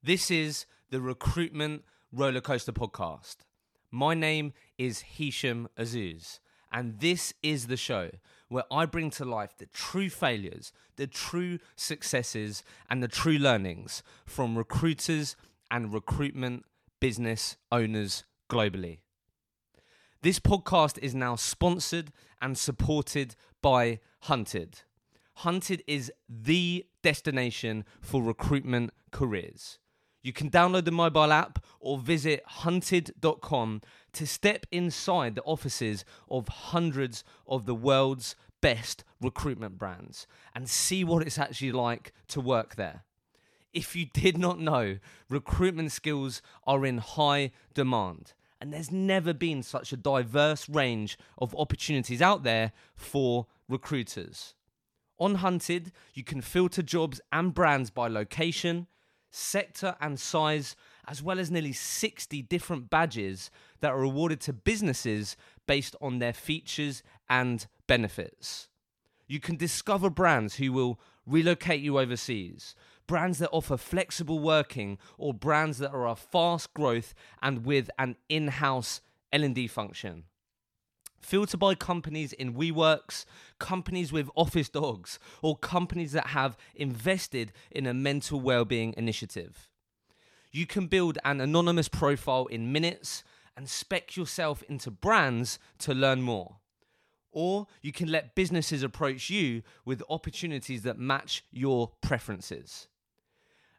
This is the Recruitment Rollercoaster Podcast. My name is Hisham Azzouz, and this is the show where I bring to life the true failures, the true successes, and the true learnings from recruiters and recruitment business owners globally. This podcast is now sponsored and supported by Hunted. Hunted is the destination for recruitment careers. You can download the mobile app or visit hunted.com to step inside the offices of hundreds of the world's best recruitment brands and see what it's actually like to work there. If you did not know, recruitment skills are in high demand, and there's never been such a diverse range of opportunities out there for recruiters. On Hunted, you can filter jobs and brands by location, sector, and size, as well as nearly 60 different badges that are awarded to businesses based on their features and benefits. You can discover brands who will relocate you overseas, brands that offer flexible working, or brands that are a fast growth and with an in-house L&D function. Filter by companies in WeWorks, companies with office dogs, or companies that have invested in a mental well-being initiative. You can build an anonymous profile in minutes and spec yourself into brands to learn more. Or you can let businesses approach you with opportunities that match your preferences.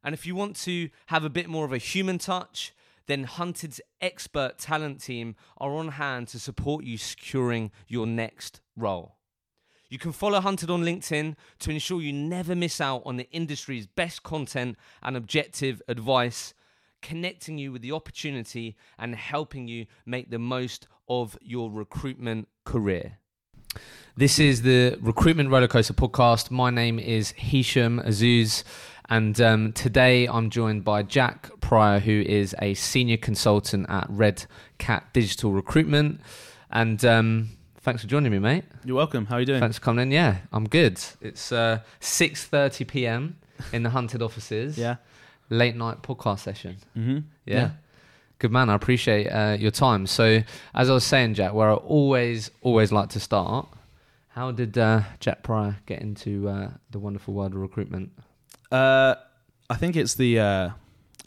And if you want to have a bit more of a human touch, then Hunted's expert talent team are on hand to support you securing your next role. You can follow Hunted on LinkedIn to ensure you never miss out on the industry's best content and objective advice, connecting you with the opportunity and helping you make the most of your recruitment career. This is the Recruitment Rollercoaster podcast. My name is Hisham Azzouz. And um, today I'm joined by Jack Prior, who is a senior consultant at Red Cat Digital Recruitment. And um, thanks for joining me, mate. You're welcome. How are you doing? Thanks for coming in. Yeah, I'm good. It's uh, 6:30 p.m. in the Hunted offices. Yeah. Late night podcast session. Mm-hmm. Yeah. Yeah. Good man. I appreciate uh, your time. So, as I was saying, Jack, where I always, always like to start, how did uh, Jack Prior get into uh, the wonderful world of recruitment? Uh, I think it's the. Uh,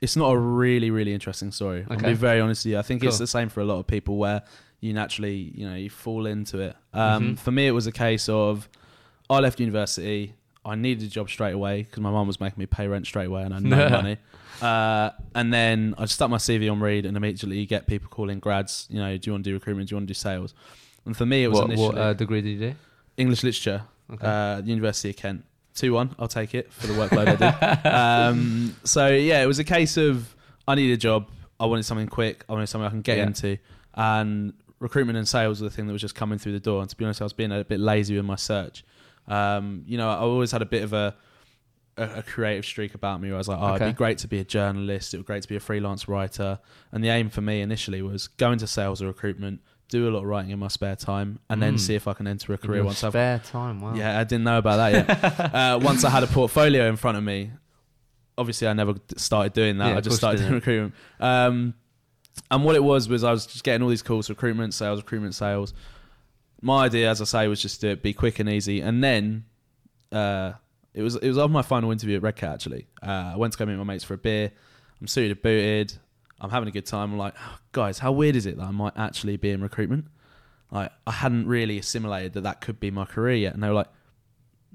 it's not a really, really interesting story. I'll Okay. be very honest with you. I think it's the same for a lot of people where you naturally, you know, you fall into it. Um, Mhm. For me, it was a case of I left university. I needed a job straight away because my mum was making me pay rent straight away and I had no money. Uh, and then I stuck my CV on Reed and immediately you get people calling grads, you know, do you want to do recruitment? Do you want to do sales? And for me, it was What, initially what uh, degree did you do? English literature. Okay. uh, University of Kent. 2 1, I'll take it for the workload I did. Um, so, yeah, it was a case of I needed a job. I wanted something quick. I wanted something I can get Yeah. into. And recruitment and sales were the thing that was just coming through the door. And to be honest, I was being a bit lazy with my search. Um, you know, I always had a bit of a, a, a creative streak about me where I was like, oh, Okay. it'd be great to be a journalist. It would be great to be a freelance writer. And the aim for me initially was go into sales or recruitment, do a lot of writing in my spare time, and then Mm. see if I can enter a career once I've spare time. Wow. yeah, I didn't know about that yet. uh, once I had a portfolio in front of me, obviously I never started doing that. Yeah, I just started doing recruitment. Um, and what it was was I was just getting all these calls: recruitment, sales, recruitment, sales. My idea, as I say, was just to be quick and easy. And then uh, it was it was on my final interview at Red Cat. Actually, uh, I went to go meet my mates for a beer. I'm suited, booted. I'm having a good time. I'm like, "Oh, guys, how weird is it that I might actually be in recruitment? Like, I hadn't really assimilated that that could be my career yet. And they were like,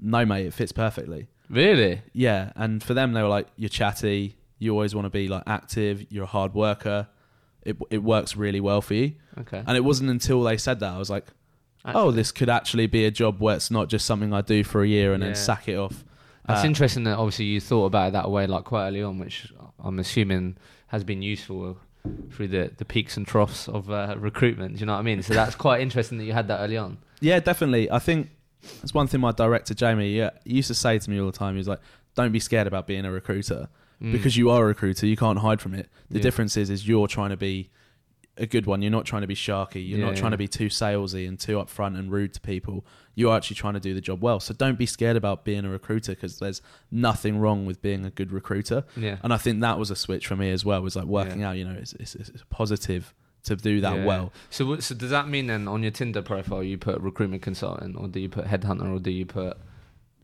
no, mate, it fits perfectly. Really? Yeah. And for them, they were like, you're chatty. You always want to be like active. You're a hard worker. It, it works really well for you. Okay. And it wasn't until they said that I was like, oh, this could actually be a job where it's not just something I do for a year and Yeah. then sack it off. That's Uh, interesting that obviously you thought about it that way, like quite early on, which I'm assuming has been useful through the, the peaks and troughs of uh, recruitment. Do you know what I mean? So that's quite interesting that you had that early on. Yeah, definitely. I think that's one thing my director, Jamie, yeah, used to say to me all the time. He was like, don't be scared about being a recruiter. Mm. because you are a recruiter, you can't hide from it. The Yeah. difference is, is you're trying to be a good one. You're not trying to be sharky. You're Yeah, not trying yeah. to be too salesy and too upfront and rude to people. You're actually trying to do the job well. So don't be scared about being a recruiter because there's nothing wrong with being a good recruiter. Yeah. And I think that was a switch for me as well. Was like working out. You know, it's, it's, it's positive to do that Yeah. well. So, so does that mean then on your Tinder profile you put recruitment consultant, or do you put headhunter, or do you put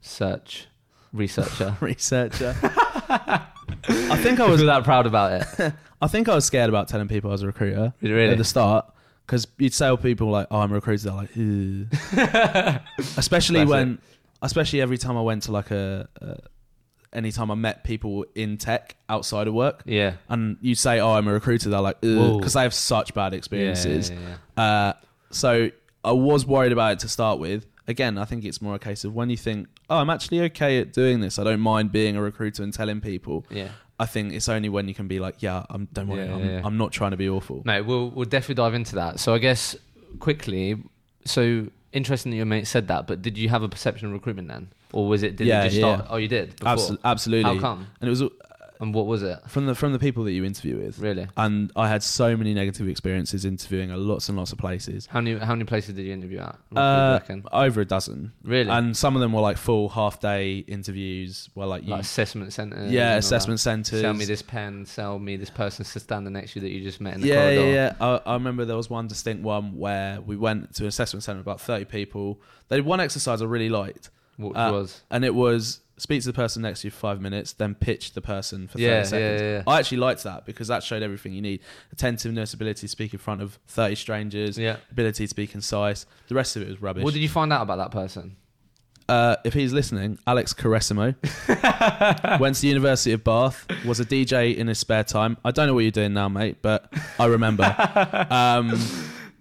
search researcher? Researcher. I think I was that proud about it. I think I was scared about telling people I was a recruiter Really? at the start because you'd tell people like, "Oh, I'm a recruiter." They're like, "Ew." especially when, especially every time I went to like a, a anytime I met people in tech outside of work, Yeah. and you say, "Oh, I'm a recruiter," they're like, Whoa. because they have such bad experiences. Yeah, yeah, yeah. Uh, so I was worried about it to start with. Again, I think it's more a case of when you think, "Oh, I'm actually okay at doing this. I don't mind being a recruiter and telling people." Yeah. I think it's only when you can be like, "Yeah, I'm don't worry, Yeah, I'm, yeah. I'm not trying to be awful." No, we'll we'll definitely dive into that. So I guess quickly, so interesting that your mate said that, but did you have a perception of recruitment then, or was it? Did Yeah, it just yeah. start? Oh, you did. Absol- absolutely. How come? And it was And what was it? from the from the people that you interview with. Really? And I had so many negative experiences interviewing at lots and lots of places. How many how many places did you interview at? roughly, do you Uh, over a dozen. Really? And some of them were like full half day interviews where like you like assessment centers. Yeah, assessment centres. Sell me this pen. Sell me this person to standing next to you that you just met in the yeah, corridor. yeah, yeah. I, I remember there was one distinct one where we went to an assessment centre about 30 people. They did one exercise I really liked, Which Uh, was and it was speak to the person next to you for five minutes, then pitch the person for 30 yeah, yeah, seconds. yeah, yeah. I actually liked that because that showed everything you need attentiveness, ability to speak in front of 30 strangers, yeah. ability to be concise. The rest of it was rubbish. What did you find out about that person? uh, if he's listening, Alex Caressimo went to the University of Bath, was a DJ in his spare time. I don't know what you're doing now, mate, but I remember. Um,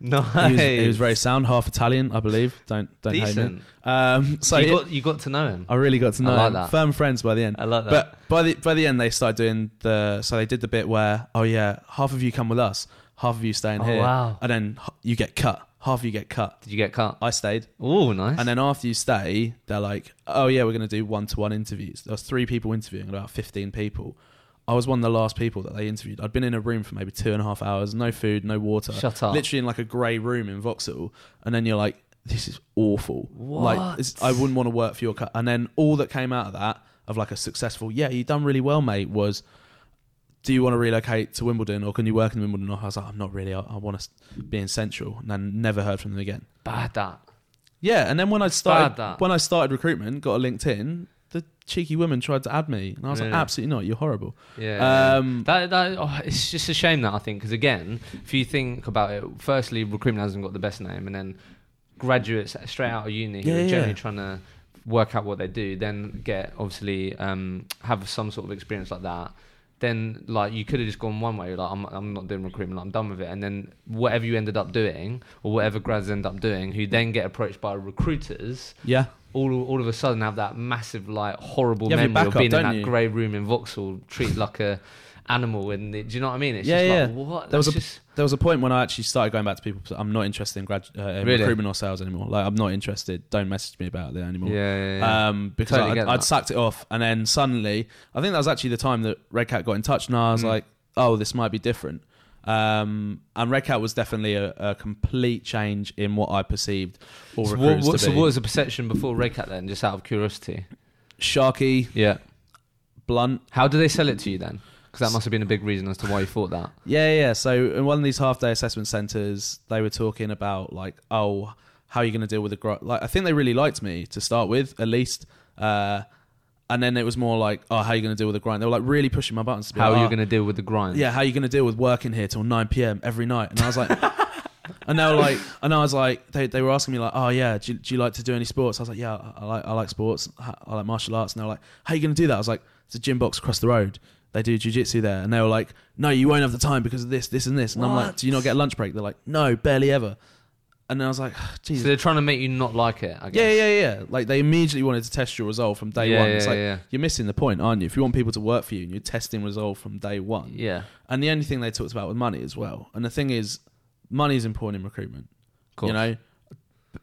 Nice. he, was, he was very sound, half Italian, I believe. Don't don't hate me. decent. Um, so you got you got to know him. I really got to I know like him. that. firm friends by the end. I like that. But by the by the end, they started doing the. So they did the bit where, oh yeah, half of you come with us, half of you stay in oh here, wow. and then h- you get cut. Half of you get cut. Did you get cut? I stayed, Oh, nice. and then after you stay, they're like, oh yeah, we're going to do one to one interviews. There was three people interviewing, about fifteen people. I was one of the last people that they interviewed. I'd been in a room for maybe two and a half hours, no food, no water, Shut up. literally in like a grey room in Vauxhall, and then you're like, this is awful. Like What? it's, I wouldn't want to work for your cut. And then all that came out of that of like a successful, yeah, you done really well, mate. Was do you want to relocate to Wimbledon or can you work in Wimbledon? I was like, I'm not really. I, I want to be in Central, and then never heard from them again. Bad that. Yeah, and then when I started that. when I started recruitment, got a LinkedIn. The cheeky woman tried to add me, and I was Really? like, absolutely not. You're horrible. Yeah. Um, that, that oh, it's just a shame that I think because again, if you think about it, firstly, recruitment hasn't got the best name, and then graduates straight out of uni who Yeah, are yeah. generally trying to work out what they do, then get obviously um, have some sort of experience like that. Then like you could have just gone one way, like I'm I'm not doing recruitment, I'm done with it, and then whatever you ended up doing or whatever grads end up doing, who then get approached by recruiters, yeah, all all of a sudden have that massive like horrible You have your memory of being in that you? grey room in Vauxhall, treated like a animal, and it, do you know what I mean? It's Yeah, just yeah. like what? There was a- just, there was a point when I actually started going back to people. I'm not interested in grad uh, in Really? recruitment or sales anymore. Like I'm not interested. Don't message me about it anymore. yeah, yeah. Um, because Totally I'd, I'd sucked it off, and then suddenly, I think that was actually the time that Red Cat got in touch, and I was Mm. like, "Oh, this might be different." Um, and Red Cat was definitely a, a complete change in what I perceived all so, what, what, so what was the perception before Red Cat then? Just out of curiosity. Sharky, Yeah. blunt. How did they sell it to you then? Because that must have been a big reason as to why you thought that. Yeah, yeah. So in one of these half day assessment centers, they were talking about like, oh, how are you going to deal with the gr-? like? I think they really liked me to start with, at least. Uh, and then it was more like, oh, how are you going to deal with the grind? They were like really pushing my buttons. To be How like, are you "Oh, going to deal with the grind? Yeah, how are you going to deal with working here till nine p.m. every night? And I was like, and they were like, and I was like, they, they were asking me like, oh yeah, do you, do you like to do any sports? I was like, yeah, I, I like I like sports. I like martial arts. And they were like, how are you going to do that? I was like, it's a Gymbox across the road. They do jujitsu there, and they were like, no, you won't have the time because of this, this, and this. And I'm like, do you not get a lunch break? They're like, no, barely ever. And then I was like, ah, So Jesus. they're trying to make you not like it. I guess. Yeah, yeah, yeah. Like they immediately wanted to test your resolve from day yeah, one. Yeah, It's like yeah. you're missing the point, aren't you? If you want people to work for you and you're testing resolve from day one, Yeah. and the only thing they talked about was money as well. And the thing is, money is important in recruitment. Cool. You know,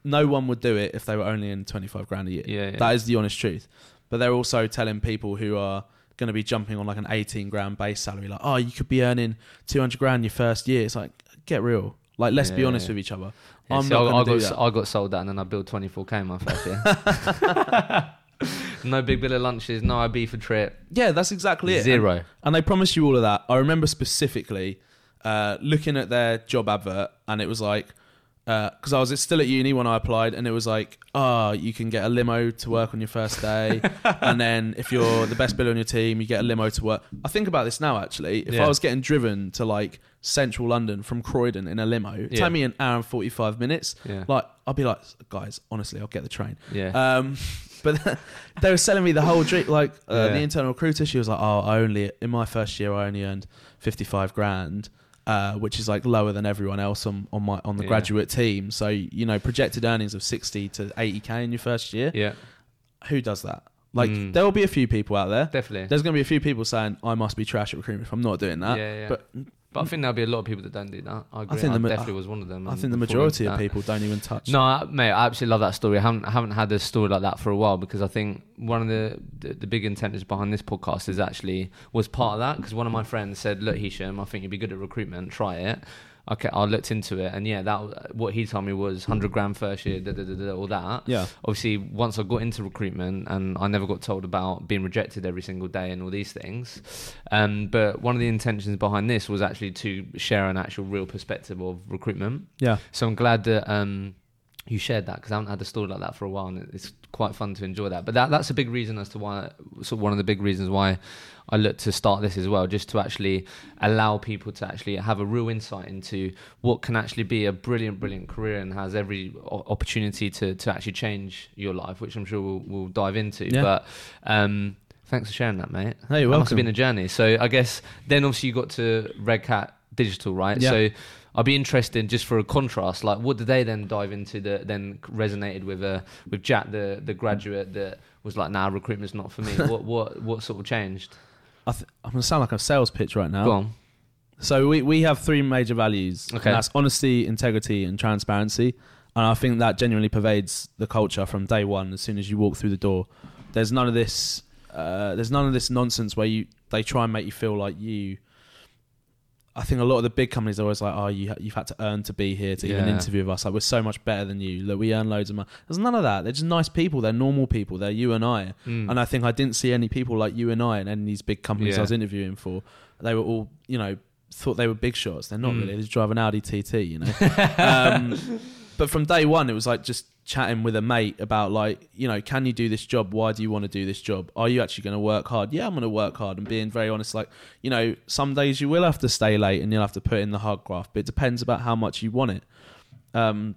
no one would do it if they were only in 25 grand a year. Yeah, yeah. That is the honest truth. But they're also telling people who are going to be jumping on like an 18 grand base salary, like, oh, you could be earning 200 grand your first year. It's like, get real. Like, let's be honest yeah. with each other. Yeah, I'm see, not I, I do got that. I got sold that, and then I billed 24k my first year. no big bill of lunches, no Ibiza trip, Yeah, that's exactly it. zero. And, and they promised you all of that. I remember specifically uh, looking at their job advert, and it was like, because I was still at uni when I applied, and it was like, oh, you can get a limo to work on your first day, and then if you're the best biller on your team, you get a limo to work. I think about this now actually. If Yeah. I was getting driven to like central London from Croydon in a limo, Yeah. take me an hour and forty five minutes. Yeah. Like I'd be like, guys, honestly, I'll get the train. Yeah. Um, but they were selling me the whole dream. Like uh, the internal recruiter, she was like, "Oh, I only in my first year, I only earned fifty five grand." Uh, which is like lower than everyone else on, on my on the Yeah. graduate team. So you know, projected earnings of sixty to eighty k in your first year. yeah, Who does that? Like Mm. there will be a few people out there. definitely. There's going to be a few people saying I must be trash at recruitment if I'm not doing that. yeah, yeah. But But I think there'll be a lot of people that don't do that. I agree. I, think the ma- definitely was one of them. I think the majority of people don't even touch. No, I- mate, I absolutely love that story. I haven't I haven't had a story like that for a while because I think one of the the, the big intentions behind this podcast is actually was part of that because one of my friends said, "Look, Hisham, I think you'd be good at recruitment. Try it." Okay, I looked into it, and yeah, that what he told me was hundred grand first year, da, da, da, da, all that. Yeah. Obviously, once I got into recruitment, and I never got told about being rejected every single day and all these things. Um, but one of the intentions behind this was actually to share an actual real perspective of recruitment. Yeah. So I'm glad that um, you shared that because I haven't had a story like that for a while, and it's quite fun to enjoy that. But that that's a big reason as to why, sort of one of the big reasons why I looked to start this as well, just to actually allow people to actually have a real insight into what can actually be a brilliant, brilliant career and has every opportunity to to actually change your life, which I'm sure we'll, we'll dive into. Yeah. But um, thanks for sharing that, mate. Hey, you're That must have been a journey. So I guess then obviously you got to Red Cat Digital, right? Yeah. So I'd be interested just for a contrast, like what did they then dive into that then resonated with uh, with Jack, the the graduate that was like, "Now nah, recruitment's not for me. what what what sort of changed? I th- I'm going to sound like a sales pitch right now. Go on. So we, we have three major values. and Okay. that's honesty, integrity, and transparency. And I think that genuinely pervades the culture from day one. As soon as you walk through the door, there's none of this. Uh, there's none of this nonsense where you they try and make you feel like you. I think a lot of the big companies are always like, "Oh, you you've had to earn to be here to even interview with us. Like we're so much better than you. Look, we earn loads of money." There's none of that. They're just nice people. They're normal people. They're you and I. Mm. And I think I didn't see any people like you and I in any of these big companies I was interviewing for. They were all, you know, thought they were big shots. They're not Mm. really. They just drive an Audi TT, you know. um, but from day one, it was like just chatting with a mate about like, you know, can you do this job? Why do you want to do this job? Are you actually going to work hard? Yeah, I'm going to work hard. And being very honest, like, you know, some days you will have to stay late and you'll have to put in the hard graft, but it depends about how much you want it. Um,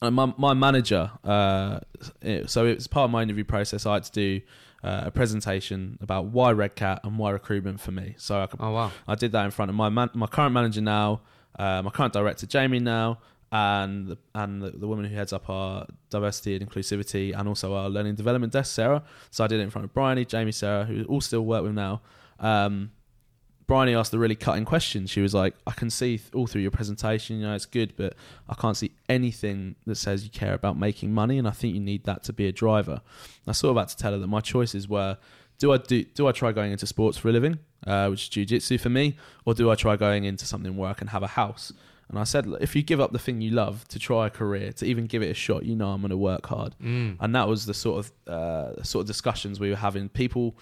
and my, my manager, uh, it, so it was part of my interview process. I had to do uh, a presentation about why Red Cat and why recruitment for me. So I, could, Oh wow. I did that in front of my man, my current manager now, uh, my current director Jamie now, and the, and the, the woman who heads up our diversity and inclusivity, and also our learning development desk, Sarah. So I did it in front of Bryony, Jamie, Sarah, who all still work with now. Um, Bryony asked a really cutting question. She was like, "I can see th- all through your presentation, you know, it's good, but I can't see anything that says you care about making money, and I think you need that to be a driver." I sort of had to tell her that my choices were: do I do do I try going into sports for a living, uh, which is jujitsu for me, or do I try going into something where I can have a house? And I said, if you give up the thing you love to try a career, to even give it a shot, you know I'm going to work hard. Mm. And that was the sort of uh, sort of discussions we were having. People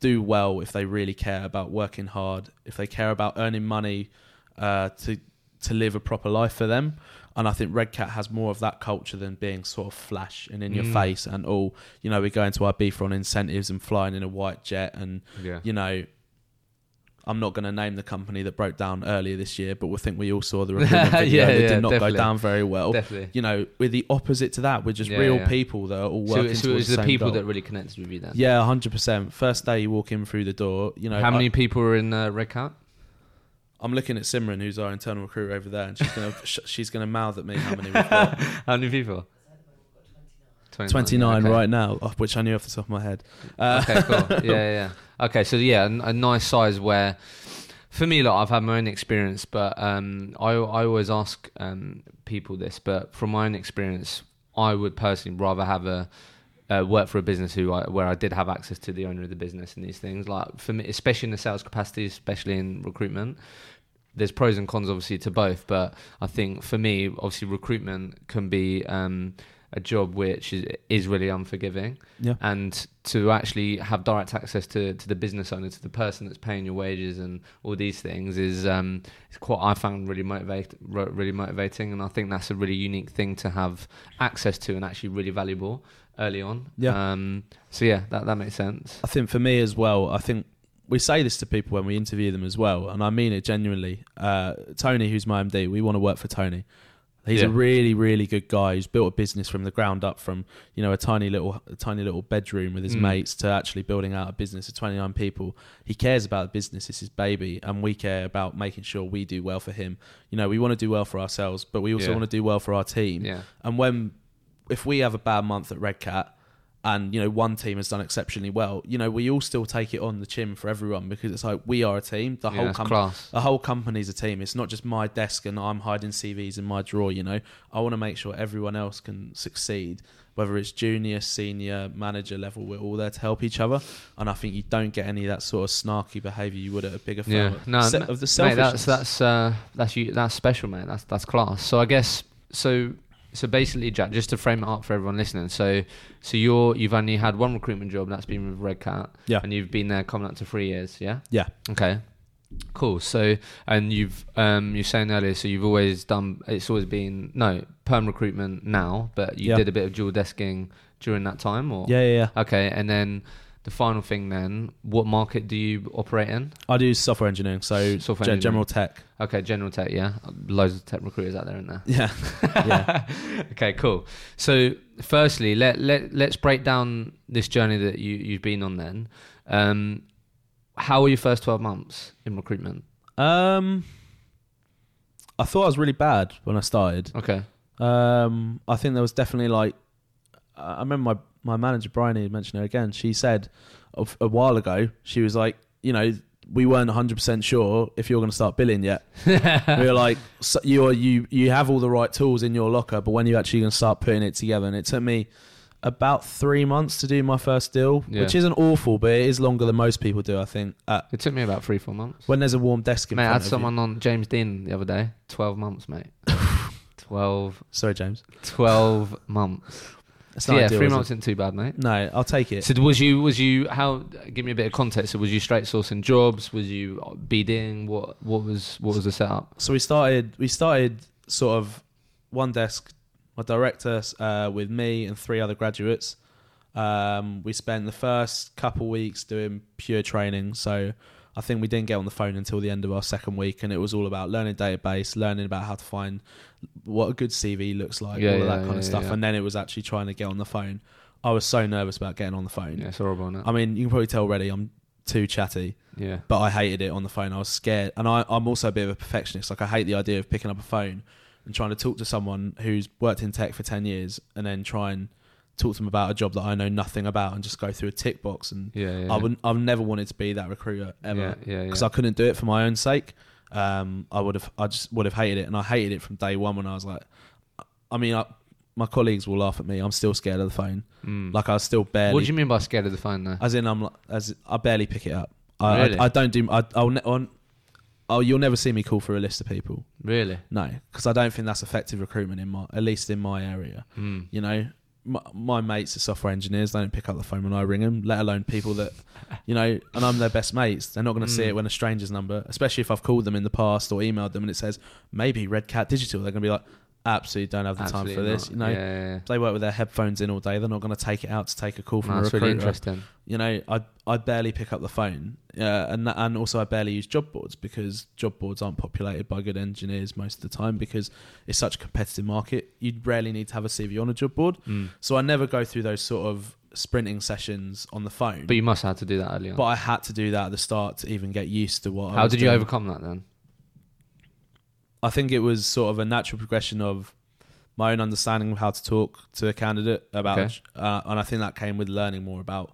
do well if they really care about working hard, if they care about earning money uh, to to live a proper life for them. And I think Red Cat has more of that culture than being sort of flash and in your Mm. face and all. You know, we go into our beef on incentives and flying in a white jet and Yeah. you know, I'm not going to name the company that broke down earlier this year, but we think we all saw the recruitment video. Yeah, that yeah, did not definitely. go down very well. Definitely. You know, we're the opposite to that. We're just Yeah, real people that are all working so it was the the people goal. that really connected with you then. Yeah, hundred percent. First day you walk in through the door, you know. How many people were in uh, Red Cat? I'm looking at Simran, who's our internal recruiter over there, and she's gonna sh- she's gonna mouth at me how many we've got. How many people? 29, Twenty nine okay. right now, which I knew off the top of my head. Uh, okay, cool. Yeah, yeah, yeah. Okay, so yeah, a, a nice size where, for me, like I've had my own experience, but um, I I always ask um people this, but from my own experience, I would personally rather have a. Uh, work for a business who I, where I did have access to the owner of the business and these things like for me, especially in the sales capacity, especially in recruitment. there's pros and cons obviously to both, but I think for me, obviously recruitment can be um, a job which is, is really unforgiving, Yeah. and to actually have direct access to, to the business owner, to the person that's paying your wages and all these things is um, is quite I found really motivate really motivating, and I think that's a really unique thing to have access to and actually really valuable early on. Yeah. Um, so yeah, that that makes sense. I think for me as well, I think we say this to people when we interview them as well, and I mean it genuinely. Uh, Tony, who's my MD, we want to work for Tony. He's Yeah. a really, really good guy who's built a business from the ground up, from you know a tiny little, a tiny little bedroom with his Mm. mates to actually building out a business of twenty nine people. He cares about the business; it's his baby, and we care about making sure we do well for him. You know, we want to do well for ourselves, but we also Yeah. want to do well for our team. Yeah. And when if we have a bad month at Red Cat and you know one team has done exceptionally well, you know we all still take it on the chin for everyone because it's like we are a team. The yeah, whole company, the whole company's a team. It's not just my desk and I'm hiding CVs in my drawer. You know, I want to make sure everyone else can succeed. Whether it's junior, senior, manager level, we're all there to help each other. And I think you don't get any of that sort of snarky behaviour you would at a bigger firm. Yeah, no, Se- no, of the Mate, that's that's uh, that's you. That's special, mate. That's that's class. So I guess so. So basically, Jack, just to frame it up for everyone listening. So, so you're you've only had one recruitment job, that's been with Red Cat. Yeah. And you've been there coming up to three years. Yeah. Yeah. Okay. Cool. So, and you've um you're saying earlier, so you've always done. It's always been no perm recruitment now, but you Yeah. did a bit of dual desking during that time, or yeah, yeah, yeah. Okay, and then the final thing, then, what market do you operate in? I do software engineering, so Software gen- general tech. Okay, general tech, yeah. Loads of tech recruiters out there, isn't there? Yeah, yeah. okay, cool. So, firstly, let let let's break down this journey that you you've been on. Then, um, how were your first twelve months in recruitment? Um, I thought I was really bad when I started. Okay, Um, I think there was definitely like, I remember my my manager Bryony had mentioned her again. She said a, a while ago, she was like, you know, we weren't 100 percent sure if you're going to start billing yet. we were like, so you are you you have all the right tools in your locker, but when are you actually going to start putting it together? And it took me about three months to do my first deal, Yeah. which isn't awful, but it is longer than most people do. I think. Uh, it took me about three four months. when there's a warm desk in mate, I had someone on James Dean the other day. Twelve months, mate. 12. Sorry, James. 12 months. It's So yeah, ideal, three months isn't too bad, mate. No, I'll take it. So was you was you how? Give me a bit of context. So was you straight sourcing jobs? Was you BDing? What what was what was the setup? So we started. We started sort of one desk. My director uh, with me and three other graduates. Um, we spent the first couple weeks doing pure training. So I think we didn't get on the phone until the end of our second week, and it was all about learning database, learning about how to find what a good CV looks like, Yeah, all of yeah, that kind yeah, of stuff. yeah. And then it was actually trying to get on the phone. I was so nervous about getting on the phone. Yeah, it's horrible. Isn't it? I mean, you can probably tell already I'm too chatty yeah, but I hated it on the phone. I was scared, and I, I'm also a bit of a perfectionist. Like I hate the idea of picking up a phone and trying to talk to someone who's worked in tech for ten years, and then try and talk to them about a job that I know nothing about, and just go through a tick box. And yeah, yeah. I wouldn't, I've never wanted to be that recruiter ever Yeah, yeah, yeah. because I couldn't do it for my own sake. Um, I would have, I just would have hated it, and I hated it from day one when I was like, I mean, I, my colleagues will laugh at me. I'm still scared of the phone. Mm. Like I was still barely. what do you mean by scared of the phone, though? As in, I'm like, as I barely pick it up. I, Really? I, I don't do. I, I'll, ne- on, oh, you'll never see me call for a list of people. Really? No, because I don't think that's effective recruitment in my, at least in my area. Mm. You know, my, my mates are software engineers. They don't pick up the phone when I ring them. Let alone people that, you know, and I'm their best mates. They're not going to see Mm. it when a stranger's number, especially if I've called them in the past or emailed them and it says maybe Red Cat Digital. They're going to be like, absolutely don't have the time for this. not. You know, yeah, yeah, they work with their headphones in all day. They're not going to take it out to take a call from No, a recruiter really interesting. you know, I I barely pick up the phone, uh, and and also I barely use job boards because job boards aren't populated by good engineers most of the time because it's such a competitive market. You rarely need to have a CV on a job board, Mm. so I never go through those sort of sprinting sessions on the phone. But you must have had to do that early on. But I had to do that at the start to even get used to what. I How did you doing. overcome that then? I think it was sort of a natural progression of my own understanding of how to talk to a candidate about, Okay. uh, and I think that came with learning more about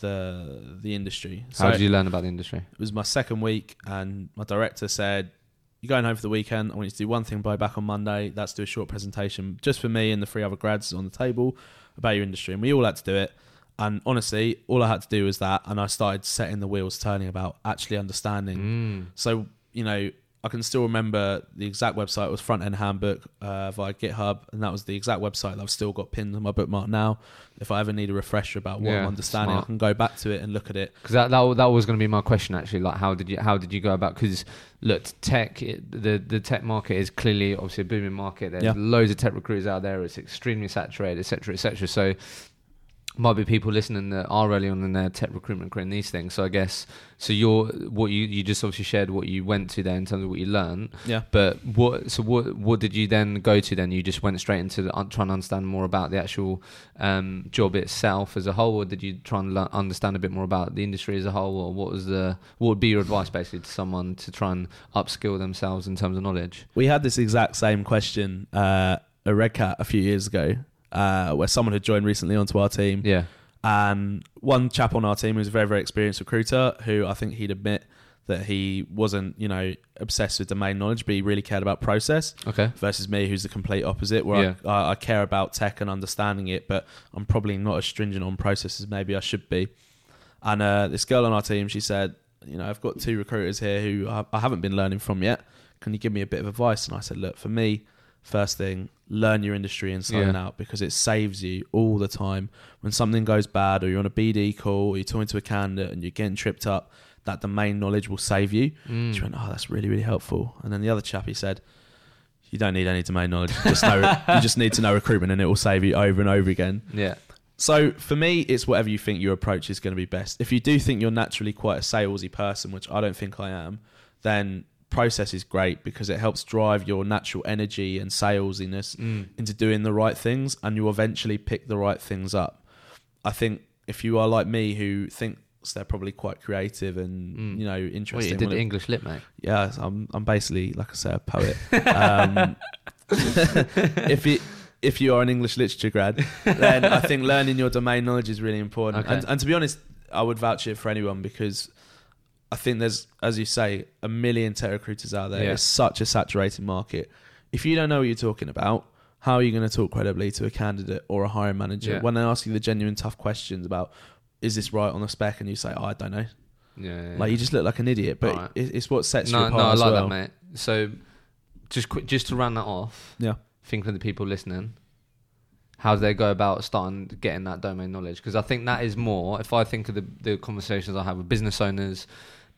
the the industry. How did you learn about the industry? it was my second week, and my director said, "You're going home for the weekend. I want you to do one thing by back on Monday. That's do a short presentation just for me and the three other grads on the table about your industry." And we all had to do it. And honestly, all I had to do was that, and I started setting the wheels turning about actually understanding. Mm. So you know, I can still remember the exact website it was Front End Handbook uh, via GitHub, and that was the exact website that I've still got pinned on my bookmark now. If I ever need a refresher about what Yeah, I'm understanding, smart. I can go back to it and look at it. Because that, that that was going to be my question actually. Like, how did you how did you go about? Because look, tech it, the the tech market is clearly obviously a booming market. There's Yeah. loads of tech recruiters out there. It's extremely saturated, etc., etc. So might be people listening that are early on in their tech recruitment career and these things. So I guess so. You're what you you just obviously shared what you went to there in terms of what you learned. Yeah. But what so what what did you then go to then? You just went straight into the, trying to understand more about the actual um, job itself as a whole, or did you try and learn, understand a bit more about the industry as a whole, or what was the what would be your advice basically to someone to try and upskill themselves in terms of knowledge? We had this exact same question uh, a Red Cat a few years ago, uh, where someone had joined recently onto our team, Yeah, and one chap on our team who's a very very experienced recruiter, who I think he'd admit that he wasn't you know obsessed with domain knowledge, but he really cared about process. okay, versus me, who's the complete opposite, where Yeah. I, I, care about tech and understanding it, but I'm probably not as stringent on processes maybe I should be. And uh, this girl on our team, she said, you know, I've got two recruiters here who I, I haven't been learning from yet. Can you give me a bit of advice? And I said, look, for me, first thing, learn your industry inside and Yeah. out because it saves you all the time. When something goes bad, or you're on a BD call, or you're talking to a candidate and you're getting tripped up, that domain knowledge will save you. Mm. She went, "Oh, that's really, really helpful." And then the other chap, he said, "You don't need any domain knowledge. You just know. you just need to know recruitment, and it will save you over and over again." yeah, So for me, it's whatever you think your approach is going to be best. If you do think you're naturally quite a salesy person, which I don't think I am, then process is great because it helps drive your natural energy and salesiness mm. into doing the right things, and you eventually pick the right things up. I think if you are like me, who thinks they're probably quite creative and Mm. you know Well, interesting, you did well, it- English lit, mate. yeah, I'm I'm basically like I say a poet. Um, if you if you are an English literature grad, then I think learning your domain knowledge is really important. Okay. And, and to be honest, I would vouch it for anyone because I think there's, as you say, a million tech recruiters out there. Yeah. It's such a saturated market. If you don't know what you're talking about, how are you going to talk credibly to a candidate or a hiring manager Yeah. when they ask you the genuine tough questions about is this right on the spec and you say, oh, I don't know. Yeah, yeah, Like you just look like an idiot, but Alright. it, it's what sets no, you apart no, I like well. that, mate. So, just just to round that off. Yeah. Think of the people listening. How do they go about starting getting that domain knowledge? Because I think that is more. If I think of the the conversations I have with business owners,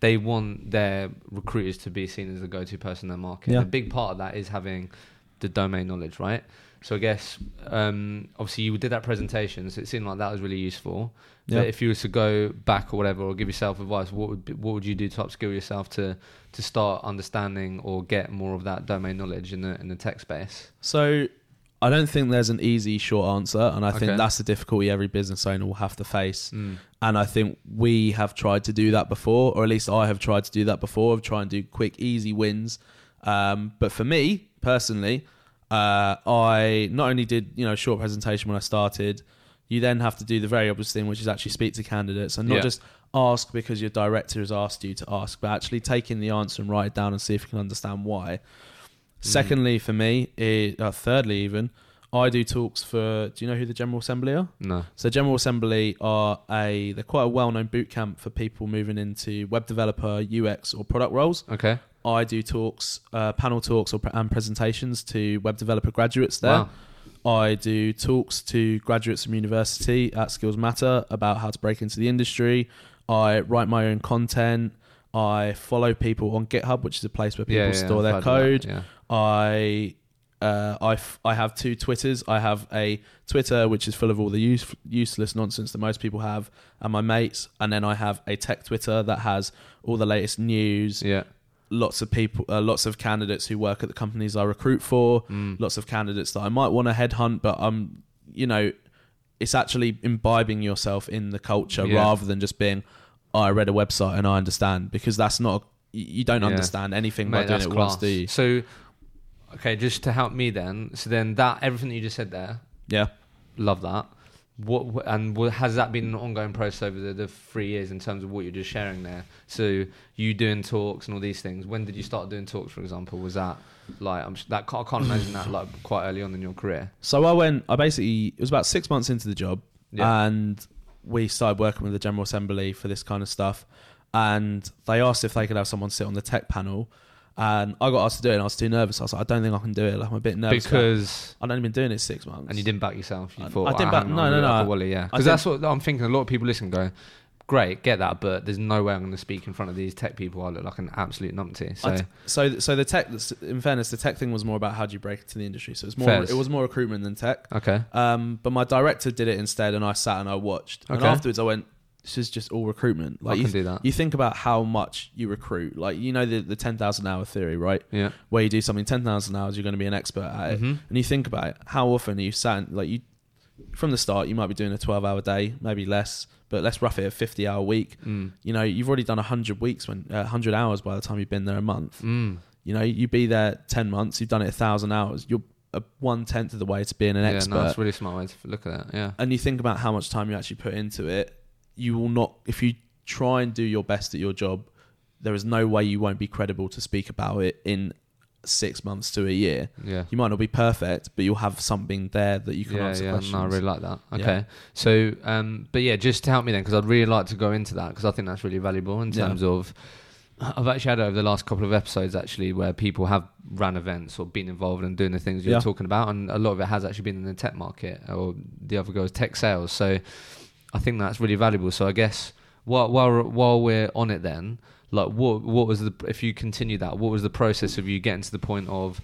they want their recruiters to be seen as the go-to person in their market. Yeah. A big part of that is having the domain knowledge, right? So I guess um, obviously you did that presentation, so it seemed like that was really useful. Yeah. But if you were to go back or whatever, or give yourself advice, what would be, what would you do to upskill yourself to to start understanding or get more of that domain knowledge in the in the tech space? So I don't think there's an easy short answer, and I Okay. think that's the difficulty every business owner will have to face. Mm. And I think we have tried to do that before, or at least I have tried to do that before, of try and do quick, easy wins. Um, but for me personally, uh, I not only did you know a short presentation when I started, you then have to do the very obvious thing, which is actually speak to candidates and not Yeah. just ask because your director has asked you to ask, but actually take in the answer and write it down and see if you can understand why. Secondly, for me, it, uh, thirdly, even I do talks for. Do you know who the General Assembly are? No. So General Assembly are a they're quite a well-known boot camp for people moving into web developer, UX, or product roles. Okay. I do talks, uh, panel talks, or pre- and presentations to web developer graduates there. Wow. I do talks to graduates from university at Skills Matter about how to break into the industry. I write my own content. I follow people on GitHub, which is a place where people Yeah, yeah, store I've their heard of code. that, Yeah. I uh, I, f- I have two Twitters. I have a Twitter which is full of all the use- useless nonsense that most people have, and my mates. And then I have a tech Twitter that has all the latest news. Yeah. Lots of people, uh, lots of candidates who work at the companies I recruit for. Mm. Lots of candidates that I might want to headhunt, but I'm, you know, it's actually imbibing yourself in the culture Yeah. rather than just being, oh, I read a website and I understand because that's not. You you don't Yeah. understand anything by doing it class. once, do you? So, okay, just to help me then. So then that everything that you just said there, Yeah. love that. What and what, has that been an ongoing process over the, the three years in terms of what you're just sharing there? So you doing talks and all these things. When did you start doing talks? For example, was that like I'm that I can't imagine that like quite early on in your career. So I went. I basically it was about six months into the job, Yeah. and we started working with the General Assembly for this kind of stuff. And they asked if they could have someone sit on the tech panel, And I got asked to do it, and I was too nervous. I was like, I don't think I can do it. Like I'm a bit nervous. because I'd only been doing it six months, and you didn't back yourself. You I- thought I didn't "Ah, back- hang no, on, no, no. a Wally, yeah. I Because that's what I'm thinking. A lot of people listen go, great, get that, but there's no way I'm going to speak in front of these tech people. I look like an absolute numpty. So I t- so so the tech. In fairness, the tech thing was more about how do you break into the industry. So it was more Fairs. it was more recruitment than tech. okay, Um, but my director did it instead, and I sat and I watched. And Okay. afterwards, I went, "This is just all recruitment." Like I you, can do that. you think about how much you recruit. Like you know the the ten thousand hour theory, right? yeah, Where you do something ten thousand hours, you're going to be an expert at it. Mhm. And you think about it, how often are you sat like you from the start? You might be doing a twelve hour day, maybe less, but let's rough it a fifty hour week. Mm. You know, you've already done hundred weeks when uh, hundred hours by the time you've been there a month. Mm. You know, you be there ten months, you've done it a thousand hours. You're a one tenth of the way to being an yeah, expert no, that's a really smart way to look at that. Yeah, and you think about how much time you actually put into it, you will not. If you try and do your best at your job, there is no way you won't be credible to speak about it in six months to a year. yeah. You might not be perfect, but you'll have something there that you can yeah, answer yeah, questions. no, I really like that. Yeah. Okay, so, um, but yeah, just to help me then, because I'd really like to go into that because I think that's really valuable in Yeah. terms of. I've actually had over the last couple of episodes actually where people have ran events or been involved in doing the things you're Yeah. talking about, and a lot of it has actually been in the tech market or the other goes tech sales. So I think that's really valuable. So I guess while while while we're on it, then like what what was the if you continue that, what was the process of you getting to the point of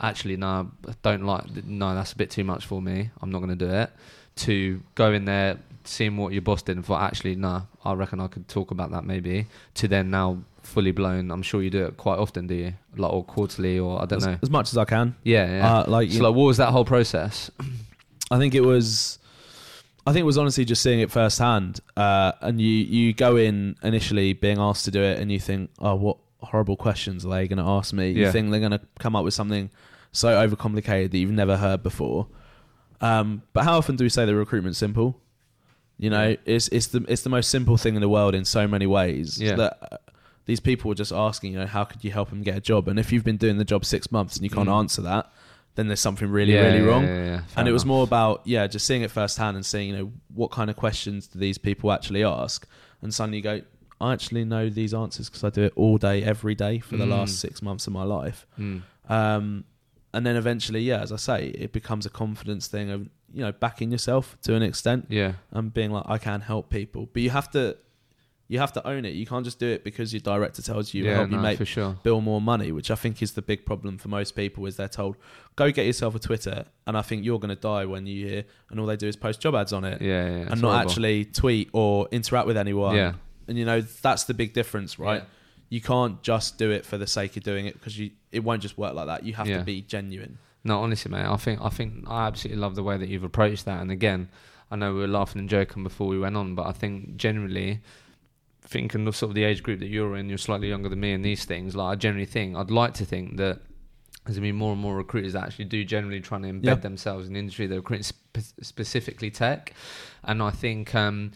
actually no, I don't like no, that's a bit too much for me. I'm not going to do it. To go in there, seeing what your boss did, and thought actually no, I reckon I could talk about that maybe. To then now fully blown. I'm sure you do it quite often, do you? Like or quarterly or I don't as, know. as much as I can. Yeah, yeah. Uh, like, so like, what was that whole process? I think it was. I think it was honestly just seeing it firsthand. Uh, and you you go in initially being asked to do it, and you think, oh, what horrible questions are they going to ask me? Yeah. You think they're going to come up with something so overcomplicated that you've never heard before. Um, but how often do we say the recruitment's simple? You know, it's it's the it's the most simple thing in the world in so many ways. Yeah. That uh, these people were just asking, you know, how could you help them get a job? And if you've been doing the job six months and you can't Mm. answer that, then there's something really Yeah, really yeah, wrong yeah, and it was more about yeah just seeing it firsthand and seeing you know what kind of questions do these people actually ask and suddenly you go i actually know these answers because i do it all day every day for the Mm. last six months of my life Mm. um, and then eventually yeah as i say it becomes a confidence thing of you know backing yourself to an extent Yeah. and being like i can help people but you have to you have to own it you can't just do it because your director tells you yeah, help you make for sure. bill more money, which I think is the big problem for most people is they're told, go get yourself a Twitter and I think you're going to die when you hear and all they do is post job ads on it Yeah, yeah. and not horrible. actually tweet or interact with anyone. Yeah. And you know, that's the big difference, right? Yeah. You can't just do it for the sake of doing it because you it won't just work like that. You have to be genuine. No, honestly, mate, I think I think I absolutely love the way that you've approached that. And again, I know we were laughing and joking before we went on, but I think generally, thinking of sort of the age group that you're in, you're slightly younger than me in these things. Like I generally think, I'd like to think that there's gonna be more and more recruiters that actually do generally trying to embed themselves in the industry. They're recruiting spe- specifically tech, and I think um,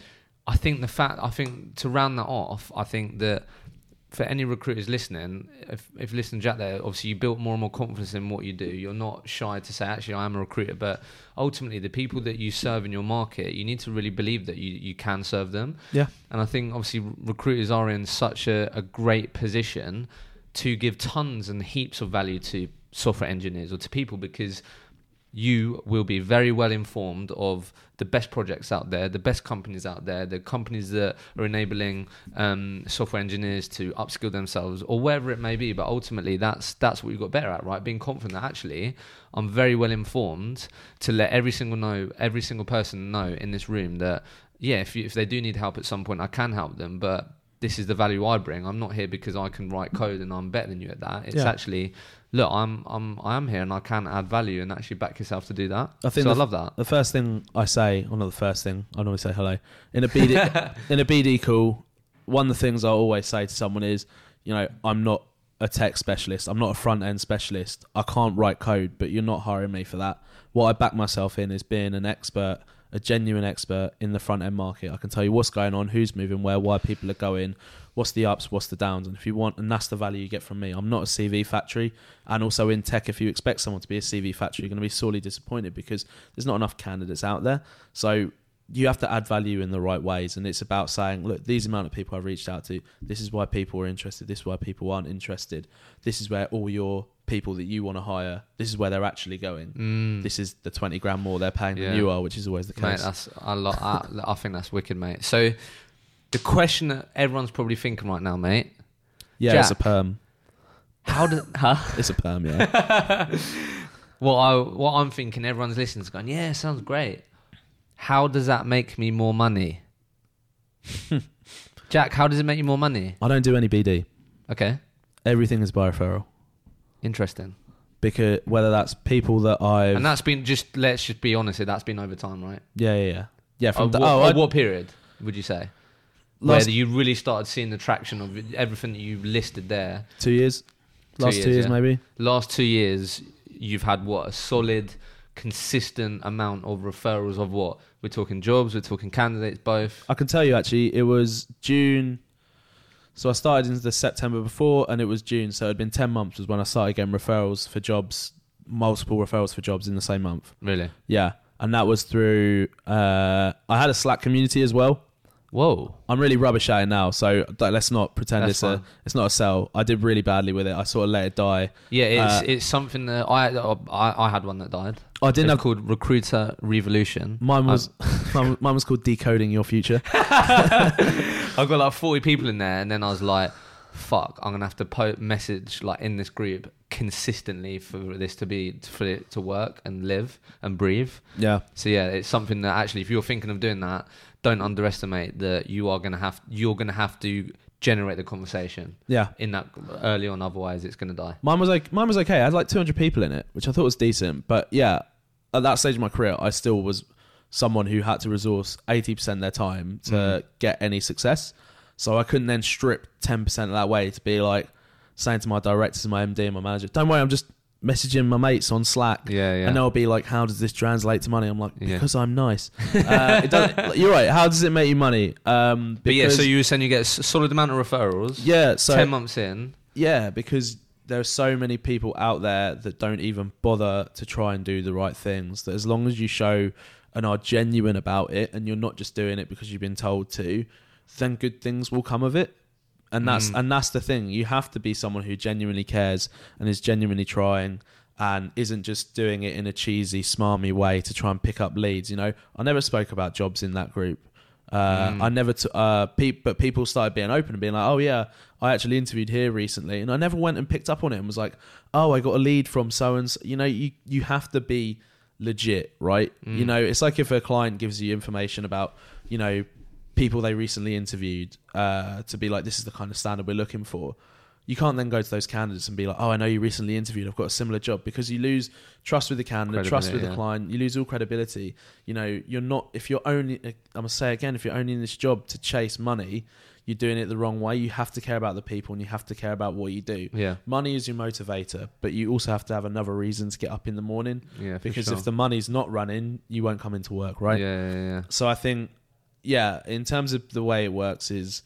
I think the fact I think to round that off, I think that for any recruiters listening, if if listen Jack there, obviously you built more and more confidence in what you do. You're not shy to say, actually, I am a recruiter. But ultimately, the people that you serve in your market, you need to really believe that you, you can serve them. Yeah. And I think obviously recruiters are in such a, a great position to give tons and heaps of value to software engineers or to people because you will be very well informed of the best projects out there, the best companies out there, the companies that are enabling um, software engineers to upskill themselves or wherever it may be. But ultimately, that's that's what you've got better at, right? Being confident that actually I'm very well informed to let every single know, every single person know in this room that yeah, if you, if they do need help at some point, I can help them, but this is the value I bring. I'm not here because I can write code and I'm better than you at that. It's Yeah. actually, look, I'm I'm I am here and I can add value and actually back yourself to do that. I think so I love that. The first thing I say, or not the first thing, I normally say hello in a BD in a BD call. One of the things I always say to someone is, you know, I'm not a tech specialist. I'm not a front end specialist. I can't write code, but you're not hiring me for that. What I back myself in is being an expert, a genuine expert in the front end market. I can tell you what's going on, who's moving where, why people are going, what's the ups, what's the downs, and if you want, and that's the value you get from me. I'm not a CV factory, and also in tech, if you expect someone to be a CV factory, you're going to be sorely disappointed because there's not enough candidates out there. So you have to add value in the right ways, and it's about saying, look, these amount of people I've reached out to. This is why people are interested. This is why people aren't interested. This is where all your people that you want to hire. This is where they're actually going. Mm. This is the twenty grand more they're paying Yeah. than you are, which is always the case. Mate, that's a lot. I, I think that's wicked, mate. So the question that everyone's probably thinking right now, mate. yeah, it's a perm. How do huh? It's a perm. Yeah. What I what I'm thinking, everyone's listening is going, yeah, sounds great. How does that make me more money? Jack, how does it make you more money? I don't do any BD. Okay, Everything is by referral. interesting. Because whether that's people that I've And that's been just let's just be honest, here, that's been over time, right? yeah yeah yeah yeah from the, what, oh I, what period would you say? Last Where you really started seeing the traction of everything that you listed there. two years Two last years, two years yeah. maybe Last two years, you've had what a solid, consistent amount of referrals of what we're talking jobs, we're talking candidates, both. I can tell you actually, it was June. So I started in the September before, and it was June. So it had been ten months was when I started getting referrals for jobs, multiple referrals for jobs in the same month. Really? Yeah, and that was through. Uh, I had a Slack community as well. Whoa. I'm really rubbish at it now, so let's not pretend That's it's a it's not a sell. I did really badly with it. I sort of let it die. Yeah, it's Uh, it's something that I, I I had one that died. I didn't it's have. called Recruiter Revolution. Mine was mine, mine was called decoding your future. I've got like 40 people in there, and then I was like, fuck, I'm gonna have to po- message like in this group consistently for this to be for it to work and live and breathe. Yeah, So yeah, it's something that actually, if you're thinking of doing that, don't underestimate that you are gonna have you're gonna have to generate the conversation yeah. in that early on. Otherwise, it's gonna die. Mine was like mine was okay. I had like 200 people in it, which I thought was decent. But yeah, at that stage of my career, I still was someone who had to resource 80% of their time to Mm. get any success. So I couldn't then strip 10% of that way to be like saying to my directors my MD and my manager, "Don't worry, I'm just messaging my mates on Slack." Yeah, yeah. And they'll be like, "How does this translate to money?" I'm like, Yeah. "Because I'm nice." uh, it does, you're right. How does it make you money? Um, But yeah, so because- you were saying you get a s- solid amount of referrals. yeah, so ten months in. yeah, because there are so many people out there that don't even bother to try and do the right things. That as long as you show and are genuine about it, and you're not just doing it because you've been told to, then good things will come of it. And that's Mm. and that's the thing. You have to be someone who genuinely cares and is genuinely trying and isn't just doing it in a cheesy, smarmy way to try and pick up leads. You know, I never spoke about jobs in that group. Uh, Mm. I never, t- uh, pe- but people started being open and being like, "Oh yeah, I actually interviewed here recently," and I never went and picked up on it and was like, "Oh, I got a lead from so and so." You know, you you have to be legit, right? Mm. You know, it's like if a client gives you information about, you know, people they recently interviewed uh, to be like, "This is the kind of standard we're looking for." You can't then go to those candidates and be like, "Oh, I know you recently interviewed. I've got a similar job," because you lose trust with the candidate, trust with Credibility, the client. You lose all credibility. You know, you're not if you're only. I'm gonna say again, if you're only in this job to chase money, you're doing it the wrong way. You have to care about the people and you have to care about what you do. Yeah, Money is your motivator, but you also have to have another reason to get up in the morning. yeah. Because sure. if the money's not running, you won't come into work, right? Yeah, yeah, yeah. So I think, yeah, in terms of the way it works, is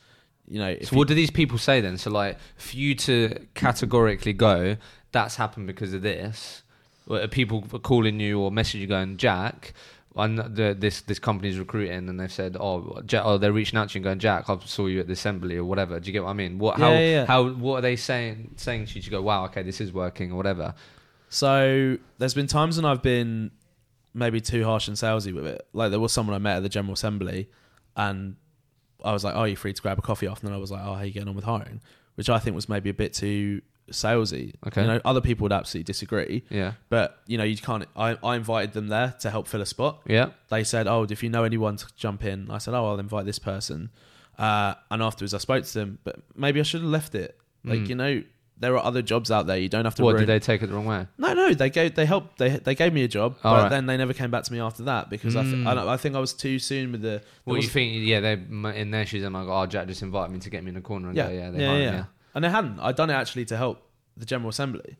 you know, So what do these people say then? So like, for you to categorically go, that's happened because of this. Or are people calling you or messaging you going, Jack, kn- the, this this company's recruiting, and they've said, oh, Jack, oh, they're reaching out to you and going, Jack, I saw you at the assembly or whatever. Do you get what I mean? What how yeah, yeah. how what are they saying saying to you to go, wow, okay, this is working or whatever? So there's been times when I've been maybe too harsh and salesy with it. Like there was someone I met at the General Assembly, and I was like, "Oh, you free to grab a coffee after?" And I was like, "Oh, how you getting on with hiring?" Which I think was maybe a bit too salesy. Okay. You know, other people would absolutely disagree, Yeah, but you know, you can't. I, I invited them there to help fill a spot. yeah, They said, "Oh, if you know anyone to jump in," I said, "Oh, I'll invite this person." Uh, and afterwards, I spoke to them, but maybe I should have left it. Like Mm. you know, there are other jobs out there. You don't have to. What ruin- did they take it the wrong way? no, no, they gave they helped they they gave me a job, All but right. then they never came back to me after that because I, th- Mm. I don't- I think I was too soon with the. What was- you think? Yeah, they in their shoes. I'm like, oh, Jack just invited me to get me in the corner and yeah, go, yeah, yeah, they yeah, hired yeah. me, and they hadn't. I'd done it actually to help the General Assembly,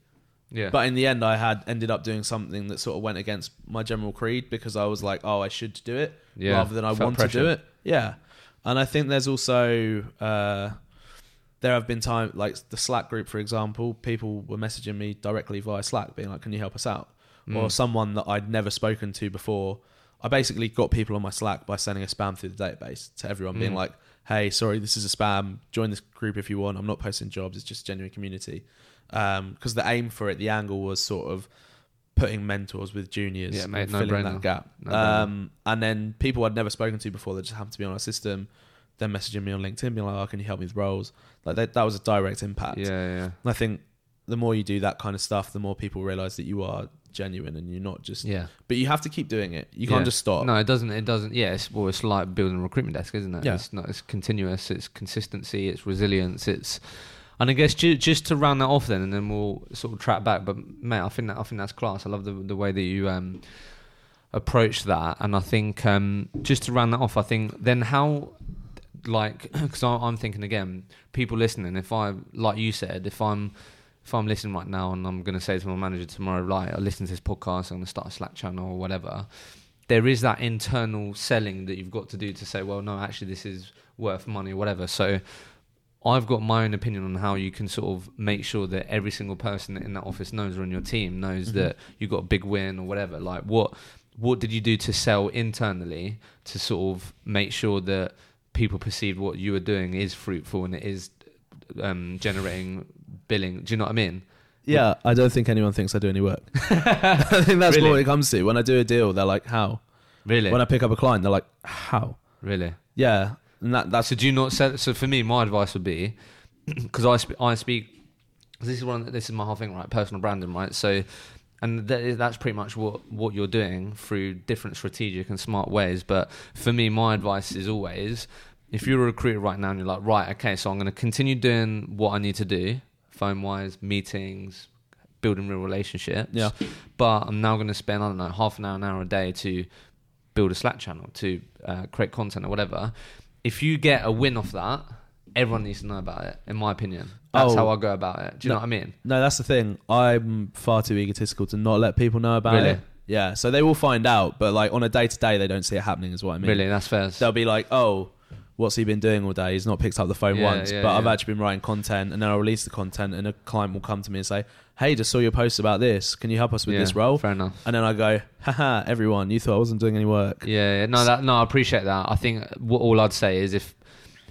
yeah. but in the end, I had ended up doing something that sort of went against my general creed because I was like, oh, I should do it yeah, rather than I felt want to do it. Yeah, and I think there's also uh, there have been times like the Slack group, for example, people were messaging me directly via Slack, being like, "Can you help us out?" Or Mm. someone that I'd never spoken to before, I basically got people on my Slack by sending a spam through the database to everyone, being Mm. like, "Hey, sorry, this is a spam. Join this group if you want. I'm not posting jobs. It's just genuine community." Because the aim for it, the angle was sort of putting mentors with juniors, Yeah, mate, no filling brainer. that gap. No um, and then people I'd never spoken to before that just happened to be on our system, then messaging me on LinkedIn, being like, "Oh, can you help me with roles?" Like that, that was a direct impact. Yeah, yeah. And I think the more you do that kind of stuff, the more people realize that you are genuine and you're not just. Yeah. But you have to keep doing it. You can't Yeah. just stop. No, it doesn't. It doesn't. Yeah, it's well, it's like building a recruitment desk, isn't it? Yeah. It's not. It's continuous. It's consistency. It's resilience. It's. And I guess ju- just to round that off, then, and then we'll sort of track back. But mate, I think that I think that's class. I love the the way that you um approach that, and I think um just to round that off, I think then how like because I'm thinking again, people listening. If I like you said, if I'm if I'm listening right now and I'm going to say to my manager tomorrow, right, I listen to this podcast, I'm going to start a Slack channel or whatever. There is that internal selling that you've got to do to say, well, no, actually, this is worth money or whatever. So I've got my own opinion on how you can sort of make sure that every single person in that office knows or on your team knows Mhm. that you got a big win or whatever. Like, what what did you do to sell internally to sort of make sure that people perceived what you were doing is fruitful and it is um, generating billing? Do you know what I mean? Yeah, I don't think anyone thinks I do any work. I think that's Really? what it comes to. When I do a deal, they're like, "How?" Really, When I pick up a client, they're like, "How?" really. Yeah, and that that's So do you not sell? So for me, my advice would be because I sp- I speak. This is one. This is my whole thing, right? Personal branding, right? So, and that is, that's pretty much what what you're doing through different strategic and smart ways. But for me, my advice is always, if you're a recruiter right now and you're like, right, okay, so I'm going to continue doing what I need to do, phone wise, meetings, building real relationships. Yeah. But I'm now going to spend I don't know half an hour, an hour a day to build a Slack channel, to uh, create content or whatever. If you get a win off that, everyone needs to know about it. In my opinion, that's Oh. how I go about it. Do you No. know what I mean? no. That's the thing. I'm far too egotistical to not let people know about Really? it. Yeah, so they will find out, but like on a day to day, they don't see it happening. Is what I mean. really, that's fair. They'll be like, "Oh, what's he been doing all day? He's not picked up the phone Yeah, once." yeah, but I've actually been writing content, and then I'll release the content, and a client will come to me and say, "Hey, just saw your post about this. Can you help us with Yeah, this role?" Fair enough. And then I go, "Haha, everyone, you thought I wasn't doing any work." Yeah, yeah. no, that no, I appreciate that. I think what all I'd say is if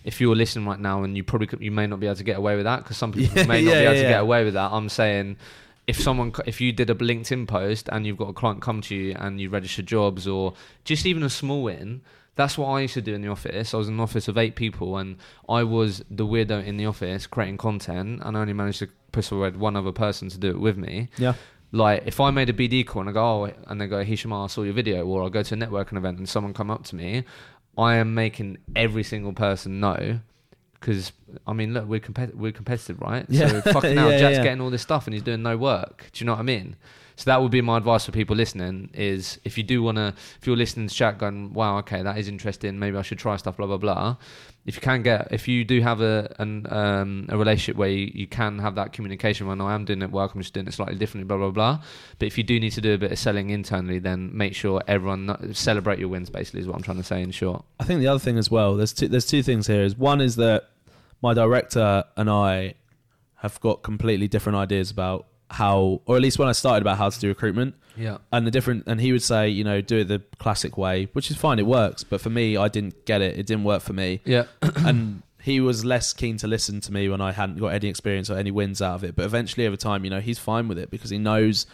if you're listening right now and you probably could, you may not be able to get away with that because some people Yeah, may not yeah, be able to get away with that. I'm saying if someone if you did a LinkedIn post and you've got a client come to you and you register jobs or just even a small win. That's what I used to do in the office. I was in an office of eight people, and I was the weirdo in the office creating content, and I only managed to persuade one other person to do it with me Yeah, like if I made a BD call and I go, oh, and they go, Hishem, I saw your video, or I'll go to a networking event and someone come up to me, I am making every single person know. Because I mean, look, we're compet- we're competitive, right? Yeah. So fucking now, Yeah, Jack's yeah. getting all this stuff and he's doing no work. Do you know what I mean? So that would be my advice for people listening: is if you do want to, if you're listening to chat, going, wow, okay, that is interesting. Maybe I should try stuff. Blah blah blah. If you can get, if you do have a an, um, a relationship where you, you can have that communication, when I am doing it work, I'm just doing it slightly differently. Blah blah blah. But if you do need to do a bit of selling internally, then make sure everyone celebrate your wins. Basically, is what I'm trying to say in short. I think the other thing as well. There's two, there's two things here. Is one is that my director and I have got completely different ideas about how, or at least when I started about how to do recruitment. Yeah. and the different and he would say you know do it the classic way which is fine it works but for me i didn't get it it didn't work for me Yeah. and he was less keen to listen to me when i hadn't got any experience or any wins out of it but eventually over time you know he's fine with it because he knows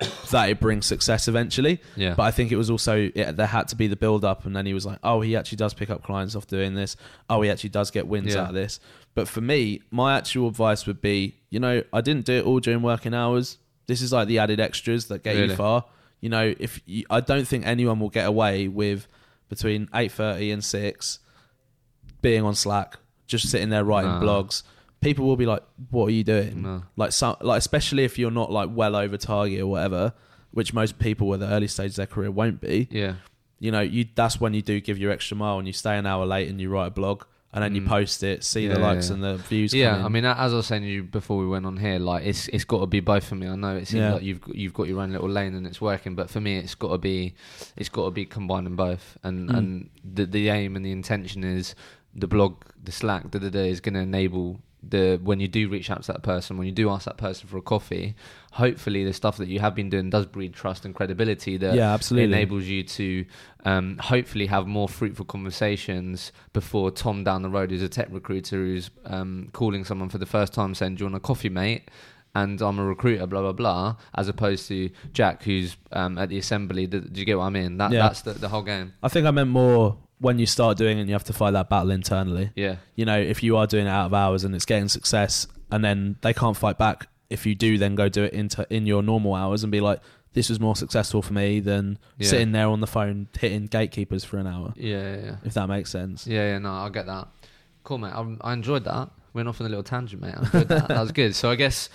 that it brings success eventually Yeah. but i think it was also yeah, there had to be the build up and then he was like oh he actually does pick up clients off doing this oh he actually does get wins Yeah. out of this but for me my actual advice would be you know i didn't do it all during working hours this is like the added extras that get Really? you far you know if you, i don't think anyone will get away with between 8.30 and 6 being on slack just sitting there writing No. blogs people will be like what are you doing No. like some like especially if you're not like well over target or whatever which most people at the early stage of their career won't be Yeah. you know you that's when you do give your extra mile and you stay an hour late and you write a blog and then you Mm. post it see the Yeah, likes yeah. and the views Yeah, come in. I mean, as I was saying to you before we went on here, like it's it's got to be both for me. I know it seems Yeah. like you've you've got your own little lane and it's working, but for me, it's got to be it's got to be combining both. And Mm. and the the aim and the intention is the blog, the Slack, da da da, is going to enable the when you do reach out to that person, when you do ask that person for a coffee, hopefully the stuff that you have been doing does breed trust and credibility that yeah, absolutely. enables you to um, hopefully have more fruitful conversations before Tom down the road is a tech recruiter who's um, calling someone for the first time saying, "Do you want a coffee, mate?" And I'm a recruiter, blah blah blah, as opposed to Jack, who's um, at the assembly. Do you get what I mean? That Yeah. that's the, the whole game. I think I meant more when you start doing it and you have to fight that battle internally. Yeah, You know, if you are doing it out of hours and it's getting success, and then they can't fight back. If you do, then go do it into in your normal hours and be like, "This was more successful for me than Yeah. sitting there on the phone hitting gatekeepers for an hour." yeah, yeah, yeah. If that makes sense. Yeah, yeah, no, I get that. Cool, mate. I, I enjoyed that. Went off on a little tangent, mate. I enjoyed that. that was good. So I guess,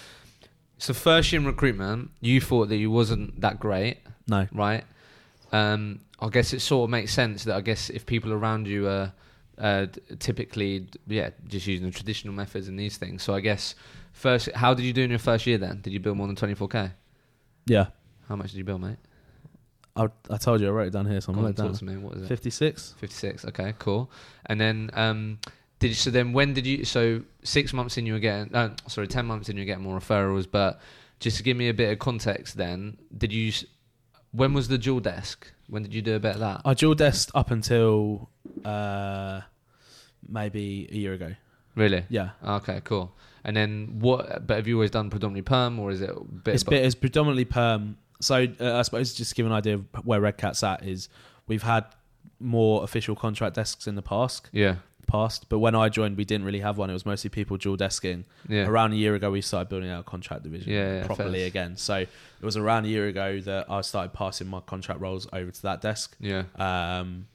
so first year in recruitment, you thought that you wasn't that great, No. right? Um, I guess it sort of makes sense that I guess if people around you are uh, typically, yeah, just using the traditional methods and these things. So I guess first, how did you do in your first year then? Did you build more than 24k? Yeah. How much did you build, mate? I, I told you I wrote it down here, so I'm going to talk down. to me. What is it? Fifty-six. 56 okay cool and then um did you, so then when did you so six months in you were getting uh, sorry 10 months in you were getting more referrals but just to give me a bit of context then did you when was the dual desk when did you do a bit of that I dual desked up until uh, maybe a year ago. really Yeah. okay cool and then what but have you always done predominantly perm or is it a bit It's, bit, it's predominantly perm. So uh, I suppose just to give an idea of where Redcat's at is we've had more official contract desks in the past, yeah past, but when I joined, we didn't really have one. It was mostly people dual desking. yeah Around a year ago, we started building our contract division Yeah, properly fair. again. So it was around a year ago that I started passing my contract roles over to that desk. yeah Um,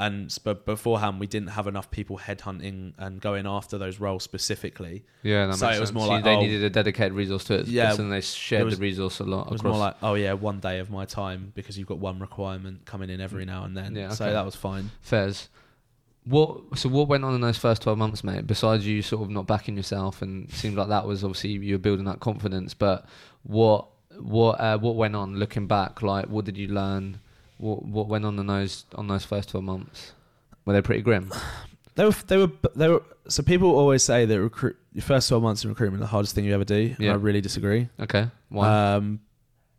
and but beforehand, we didn't have enough people headhunting and going after those roles specifically. yeah So it was more So like, they oh- needed a dedicated resource to it Yeah, and they shared was- the resource a lot It was across more like, oh yeah, one day of my time because you've got one requirement coming in every now and then. Yeah, So that was fine. Fairs. What so what went on in those first twelve months, mate? Besides you sort of not backing yourself, and seemed like that was obviously you were building that confidence. But what what uh, what went on looking back? Like what did you learn? What what went on in those on those first twelve months? Were they pretty grim? They were, they were, they were. So people always say that recruit your first twelve months in recruitment the hardest thing you ever do. And Yeah. I really disagree. Okay, why? Um,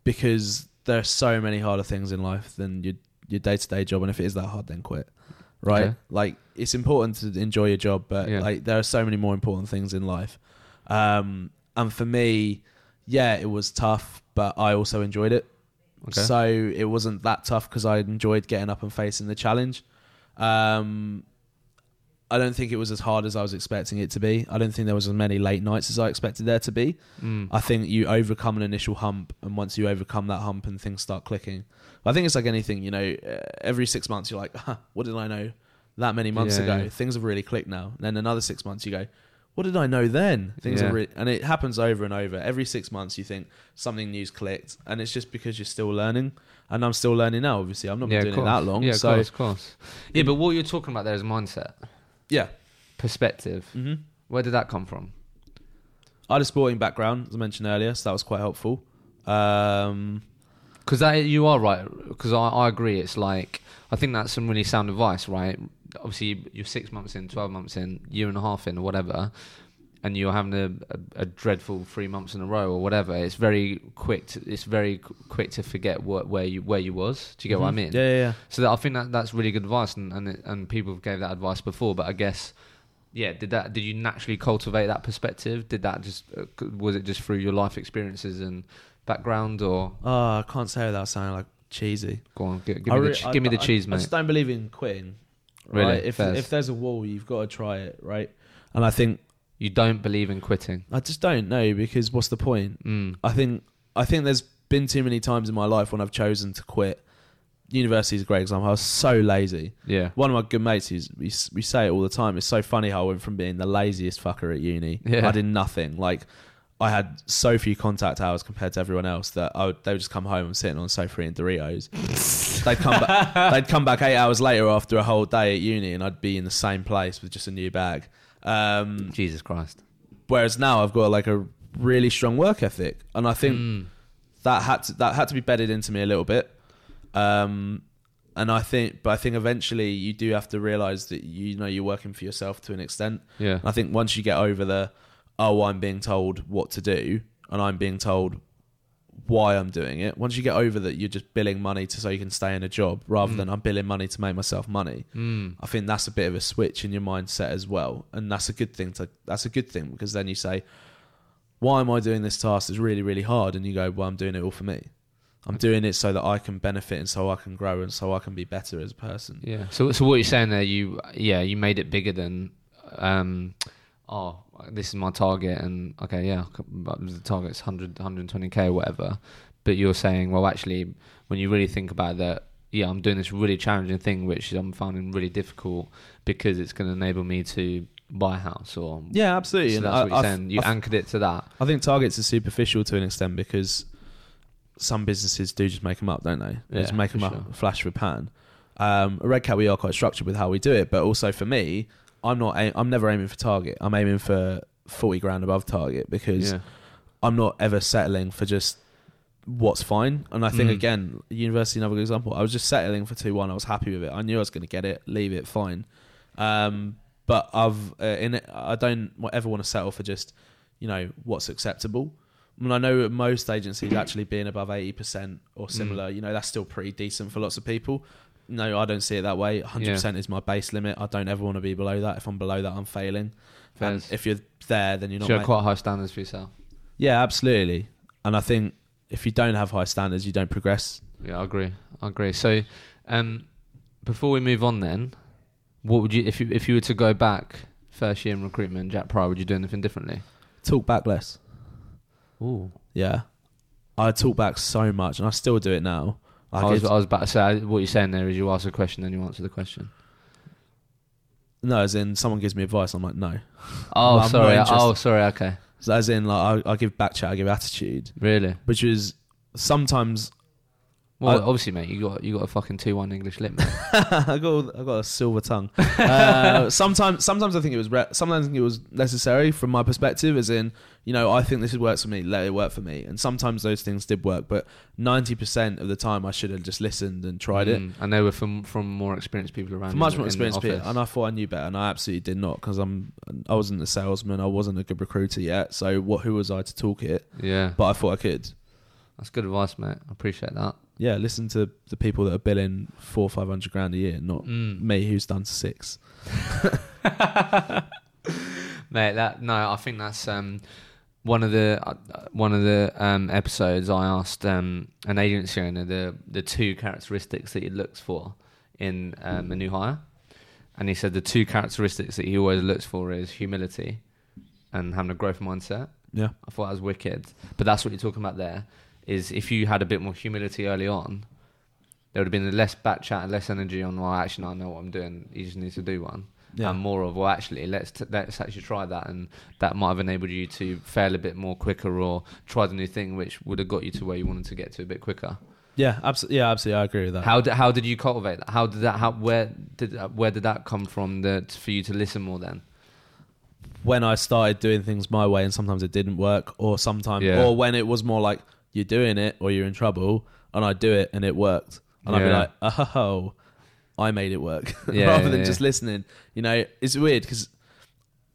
because there are so many harder things in life than your your day to day job, and if it is that hard, then quit. Right? Okay. Like it's important to enjoy your job, but Yeah. like there are so many more important things in life. Um, and for me, yeah, it was tough, but I also enjoyed it. okay, So it wasn't that tough because I enjoyed getting up and facing the challenge. Um, I don't think it was as hard as I was expecting it to be. I don't think there was as many late nights as I expected there to be. mm. I think you overcome an initial hump, and once you overcome that hump and things start clicking, I think it's like anything. You know, uh, every six months you're like, huh, "What did I know that many months Yeah, ago?" yeah. Things have really clicked now. And then another six months you go, "What did I know then?" Things Yeah. are really, and it happens over and over. Every six months you think something new's clicked, and it's just because you're still learning. And I'm still learning now. Obviously, I'm not been yeah, doing it that long. Yeah, of so course, of course. Yeah, but what you're talking about there is mindset, yeah. perspective. hmm Where did that come from? I had a sporting background, as I mentioned earlier, so that was quite helpful. Um, Because that you are right. Because I, I agree. It's like I think that's some really sound advice, right? Obviously, you're six months in, twelve months in, year and a half in, or whatever, and you're having a, a, a dreadful three months in a row, or whatever. It's very quick. To, it's very quick to forget what where you where you was. Do you get what I mhm. mean? Yeah, yeah, yeah. So that, I think that that's really good advice, and and, it, and people gave that advice before. But I guess, yeah, did that? Did you naturally cultivate that perspective? Did that just uh, was it just through your life experiences and background, or Oh, I can't say without sounding like cheesy. go on, give, give I me the re- ch- I- give me the I- cheese, I mate. just don't believe in quitting. Really? If if there's a wall, you've got to try it, right? And I think You don't believe in quitting. I just don't know because what's the point? Mm. I think I think there's been too many times in my life when I've chosen to quit. University is a great example. I was so lazy. Yeah. One of my good mates, he's, we we say it all the time. It's so funny how I went from being the laziest fucker at uni. Yeah. I did nothing. Like I had so few contact hours compared to everyone else that I would, they would just come home and sitting on sofa eating Doritos. they'd come back. They'd come back eight hours later after a whole day at uni, and I'd be in the same place with just a new bag. Um, Jesus Christ. whereas now I've got like a really strong work ethic, and I think Mm. that had to, that had to be bedded into me a little bit. Um, and I think, but I think eventually you do have to realize that you know you're working for yourself to an extent. Yeah. I think once you get over the oh, I'm being told what to do, and I'm being told why I'm doing it. Once you get over that, you're just billing money to so you can stay in a job, rather Mm. than I'm billing money to make myself money. Mm. I think that's a bit of a switch in your mindset as well, and that's a good thing to. That's a good thing because then you say, "Why am I doing this task? It's really, really hard," and you go, "Well, I'm doing it all for me. I'm doing it so that I can benefit and so I can grow and so I can be better as a person." Yeah. So, so what you're saying there, you yeah, you made it bigger than, um, oh, this is my target, and okay, yeah, but the target's 100, 120k or whatever. But you're saying, well, actually, when you really think about that, yeah, I'm doing this really challenging thing, which I'm finding really difficult because it's going to enable me to buy a house or. Yeah, absolutely. So and that's I, what you're I- saying. You I- anchored it to that. I think targets are superficial to an extent because some businesses do just make them up, don't they? They Yeah, just make them up, sure. flash for pan. Um, at Redcat, we are quite structured with how we do it, but also for me, I'm not. Aim- I'm never aiming for target. I'm aiming for forty grand above target because Yeah. I'm not ever settling for just what's fine. And I think Mm. again, university, another good example. I was just settling for two one. I was happy with it. I knew I was going to get it, leave it, fine. Um, but I've uh, in it, I don't ever want to settle for just you know what's acceptable. I mean, I know most agencies actually being above eighty percent or Mm. similar, you know, that's still pretty decent for lots of people. No, I don't see it that way. Hundred percent is my base limit. I don't ever want to be below that. If I'm below that, I'm failing. And if you're there, then you're not. you have ma- quite high standards for yourself. yeah, absolutely. And I think if you don't have high standards, you don't progress. Yeah, I agree. I agree. So, um, before we move on, then, what would you if you if you were to go back first year in recruitment, Jack Prior, would you do anything differently? Talk back less. Ooh, Yeah. I talk back so much, and I still do it now. Like I was I was about to say what you're saying there is you ask a question and you answer the question. no, as in someone gives me advice, I'm like, no. Oh, I'm not sorry. interested. Oh, sorry. Okay, So as in, like, I, I give back chat, I give attitude, really? which is sometimes Well, I- obviously, mate, you got you got a fucking two one English mate. I got I got a silver tongue. Uh, sometimes sometimes I think it was re- sometimes I think it was necessary from my perspective, as in you know I think this works for me, let it work for me, and sometimes those things did work, but ninety percent of the time I should have just listened and tried it. Mm, and they were from from more experienced people around. Much more experienced people, and I thought I knew better, and I absolutely did not because I'm I wasn't a salesman, I wasn't a good recruiter yet. So what? Who was I to talk it? Yeah, But I thought I could. That's good advice, mate. I appreciate that. Yeah, listen to the people that are billing four five hundred grand a year, not Mm. me who's done six. mate. That no, I think that's um, one of the uh, one of the um, episodes. I asked um, an agency owner the the two characteristics that he looks for in um, a new hire, and he said the two characteristics that he always looks for is humility and having a growth mindset. Yeah, I thought that was wicked, but that's what you're talking about there. Is if you had a bit more humility early on, there would have been less back chat and less energy on. Well, actually, I know what I'm doing. You just need to do one yeah. and more of well actually let's t- let's actually try that and that might have enabled you to fail a bit more quicker or try the new thing which would have got you to where you wanted to get to a bit quicker Yeah, absolutely. Yeah, absolutely. I agree with that. how did how did you cultivate that how did that how where did uh, where did that come from that for you to listen more then when I started doing things my way, and sometimes it didn't work, or sometimes, Yeah. or when it was more like you're doing it or you're in trouble, and I'd do it and it worked, and I'd be like, oh, I made it work, Yeah, rather yeah, than yeah. just listening. You know, it's weird because.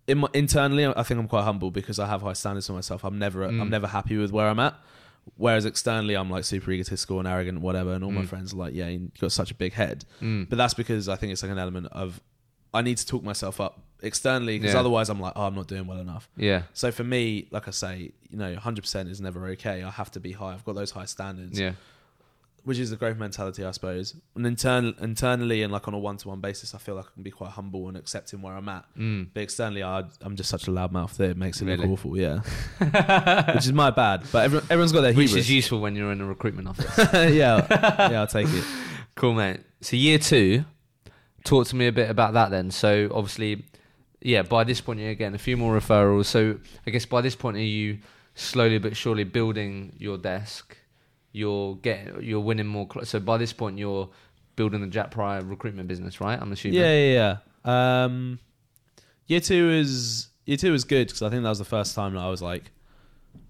In my, internally, I think I'm quite humble because I have high standards for myself. I'm never, Mm. I'm never happy with where I'm at. Whereas externally, I'm like super egotistical and arrogant, whatever. And all my Mm. friends are like, "Yeah, you've got such a big head." mm. But that's because I think it's like an element of I need to talk myself up externally because Yeah. otherwise I'm like, oh, I'm not doing well enough. yeah So for me, like I say, you know, 100% is never okay. I have to be high. I've got those high standards, yeah which is the growth mentality, I suppose. And internal, internally and like on a one-to-one basis, I feel like I can be quite humble and accepting where I'm at. mm. But externally, I, I'm just such a loudmouth that it makes it Really? look awful. Yeah, which is my bad. But everyone, everyone's got their which hubris. is useful when you're in a recruitment office yeah, yeah, I'll take it. Cool, mate. So year two, talk to me a bit about that then. So obviously, yeah, by this point you're getting a few more referrals. So I guess by this point are you slowly but surely building your desk? You're getting, you're winning more. Cl- so by this point you're building the Jack Prior recruitment business, right? I'm assuming. Yeah, yeah, yeah. Um, year two is year two was good because I think that was the first time that I was like,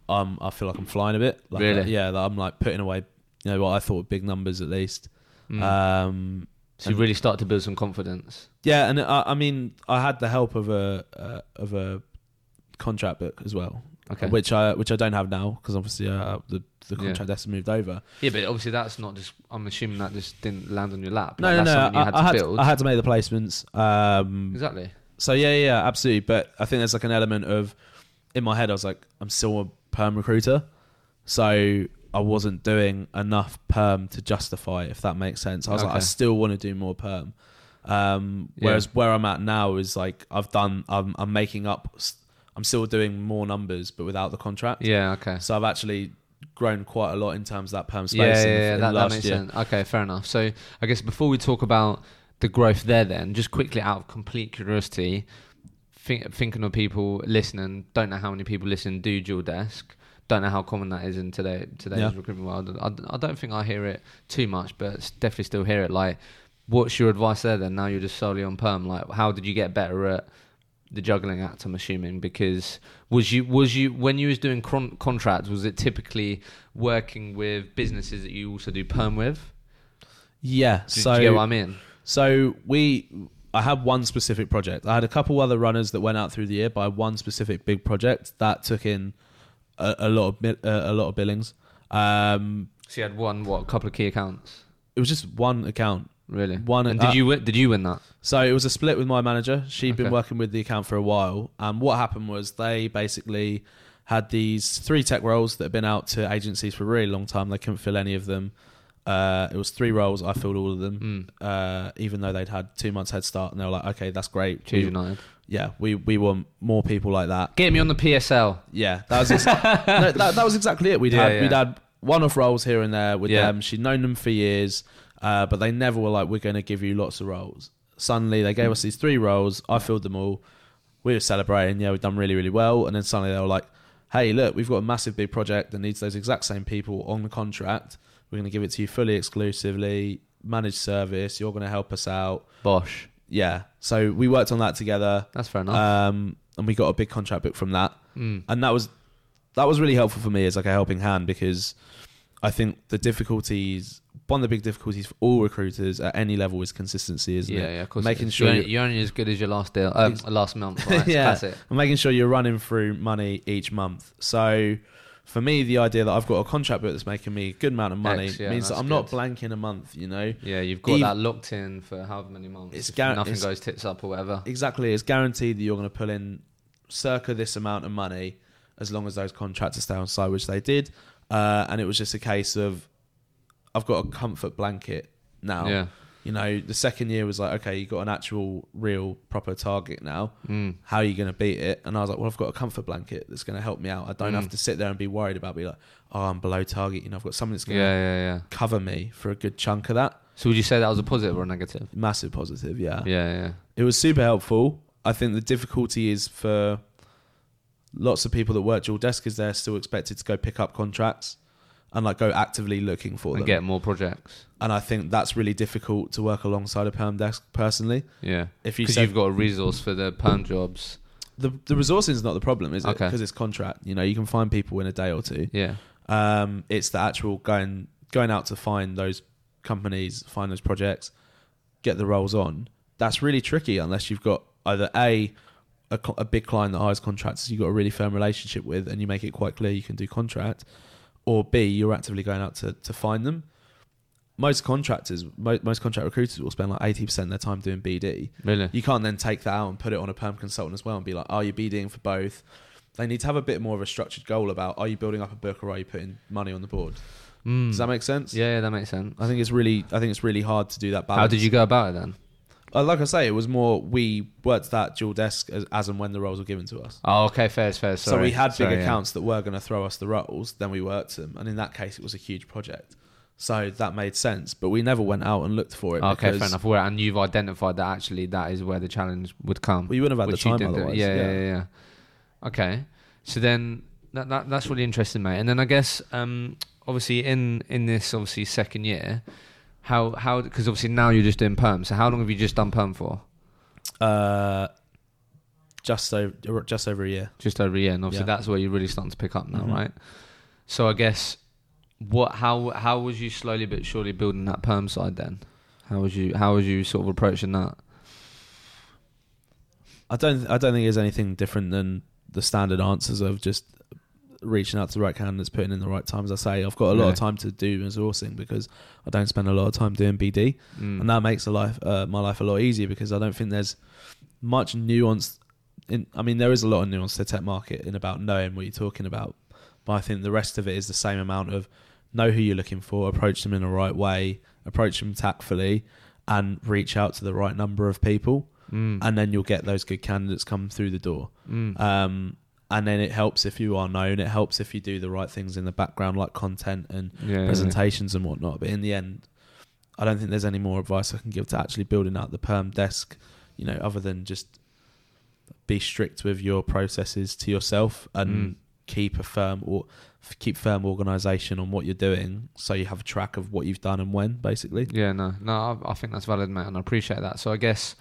um, I feel like I'm flying a bit. Like, Really? yeah, that I'm like putting away, you know, what I thought were big numbers at least. Mm. Um, so you really start to build some confidence. yeah, and I, I mean, I had the help of a uh, of a contract book as well, Okay. which I which I don't have now because obviously uh, the the Yeah. contract desk moved over. Yeah, but obviously that's not just. I'm assuming that just didn't land on your lap. No, Like, no, that's no. something I, you had I to had build. I had to make the placements. Um, exactly. so yeah, yeah, yeah, absolutely. But I think there's like an element of in my head. I was like, I'm still a perm recruiter, so I wasn't doing enough perm to justify. If that makes sense, I was like, I still want to do more perm. Um, Yeah. whereas where I'm at now is like I've done. I'm, I'm making up. I'm still doing more numbers, but without the contract. Yeah. Okay. So I've actually grown quite a lot in terms of that perm space. Yeah, yeah, in yeah, in that, that makes year. sense. Okay, fair enough. So I guess before we talk about the growth there, then just quickly out of complete curiosity, think, thinking of people listening, don't know how many people listen do dual desk. Don't know how common that is in today today's Yeah. recruitment world. I, I don't think I hear it too much, but definitely still hear it. Like, what's your advice there? Then now you're just solely on perm. Like, how did you get better at the juggling act? I'm assuming because was you was you when you was doing con- contracts was it typically working with businesses that you also do perm with? Yeah. Do, so you get what I mean? So we, I had one specific project. I had a couple other runners that went out through the year, but I had one specific big project that took in a, a lot of uh, a lot of billings. Um, So you had one what a couple of key accounts, it was just one account, really. one. And uh, did you win, did you win that? So it was a split with my manager. She'd been working with the account for a while, and what happened was they basically had these three tech roles that had been out to agencies for a really long time. They couldn't fill any of them. Uh, it was three roles. I filled all of them, Mm. uh, even though they'd had two months head start. And they were like, "Okay, that's great. Cheers United. Yeah, we we want more people like that." Get me on the PSL. Yeah, that was ex- no, that, that was exactly it. We'd Yeah, had yeah. we'd had one off roles here and there with Yeah. them. She'd known them for years, uh, but they never were like, "We're going to give you lots of roles." Suddenly, they gave us these three roles. I filled them all. We were celebrating. Yeah, we've done really really well. And then suddenly they were like, "Hey, look, we've got a massive big project that needs those exact same people on the contract. We're going to give it to you fully exclusively, managed service. You're going to help us out." Bosh. Yeah. So we worked on that together, That's fair enough. um, and we got a big contract book from that mm. and that was that was really helpful for me as like a helping hand because I think the difficulties one of the big difficulties for all recruiters at any level is consistency, isn't Yeah, it? yeah, of course. Making sure you're, you're only as good as your last deal, um, last month. Right? Yeah. That's it. And making sure you're running through money each month. So for me, the idea that I've got a contract book that's making me a good amount of money X, yeah, means that I'm not good. blanking a month. You know, Yeah, you've got that locked in for however many months. It's gar- nothing it's- goes tits up or whatever. exactly. It's guaranteed that you're going to pull in circa this amount of money as long as those contractors stay on site, which they did. Uh, and it was just a case of I've got a comfort blanket now. Yeah. You know, the second year was like, okay, you got an actual, real, proper target now. Mm. How are you going to beat it? And I was like, well, I've got a comfort blanket that's going to help me out. I don't have Mm. to sit there and be worried about be like, oh, I'm below target. You know, I've got something that's going Yeah, to yeah, yeah. cover me for a good chunk of that. So would you say that was a positive or a negative? Massive positive, yeah. Yeah, yeah. It was super helpful. I think the difficulty is for lots of people that work dual desk is they're still expected to go pick up contracts and like go actively looking for And them. get more projects. and I think that's really difficult to work alongside a perm desk personally. Yeah. If you because you've got a resource for the perm jobs. the the resourcing is not the problem, is it? Okay. Because it's contract. You know, you can find people in a day or two. Yeah. Um, it's the actual going going out to find those companies, find those projects, get the roles on. That's really tricky unless you've got either a a, a big client that hires contractors you've got a really firm relationship with, and you make it quite clear you can do contract, or b you're actively going out to to find them. Most contractors, mo- most contract recruiters will spend like eighty percent of their time doing BD. Really? You can't then take that out and put it on a perm consultant as well and be like, are you BDing for both? They need to have a bit more of a structured goal about are you building up a book or are you putting money on the board? Mm. Does that make sense? Yeah, yeah, that makes sense. I think it's really, I think it's really hard to do that balance. How did you go about it then? Uh, like I say, it was more we worked that dual desk as, as and when the roles were given to us. Oh, okay, fair, fair. so we had big Sorry, yeah. accounts that were going to throw us the roles, then we worked them, and in that case, it was a huge project. So that made sense, but we never went out and looked for it. Okay, fair enough. Well, and you've identified that actually that is where the challenge would come. We wouldn't have had the time otherwise. Yeah, yeah, yeah, yeah. Okay, so then that, that that's really interesting, mate. And then I guess um, obviously in in this obviously second year, how how because obviously now you're just doing perm. So how long have you just done perm for? Uh, just over, just over a year. Just over a year, and obviously Yeah. that's where you're really starting to pick up now, Mhm. right? So I guess what how how was you slowly but surely building that perm side then? How was you how was you sort of approaching that? I don't, I don't think there's anything different than the standard answers of just reaching out to the right candidates, putting in the right time. As I say, I've got a lot Yeah. of time to do resourcing because I don't spend a lot of time doing BD, Mm. and that makes a life uh, my life a lot easier because I don't think there's much nuance. In I mean, there is a lot of nuance to tech market in about knowing what you're talking about, but I think the rest of it is the same amount of know who you're looking for, approach them in the right way, approach them tactfully, and reach out to the right number of people, Mm. and then you'll get those good candidates come through the door. Mm. Um, and then it helps if you are known. It helps if you do the right things in the background, like content and yeah, yeah, presentations and whatnot. But in the end, I don't think there's any more advice I can give to actually building out the perm desk. You know, other than just be strict with your processes to yourself and Mm. keep a firm or keep firm organization on what you're doing, so you have a track of what you've done and when, basically. Yeah, no, no, I, I think that's valid, mate, and I appreciate that. So I guess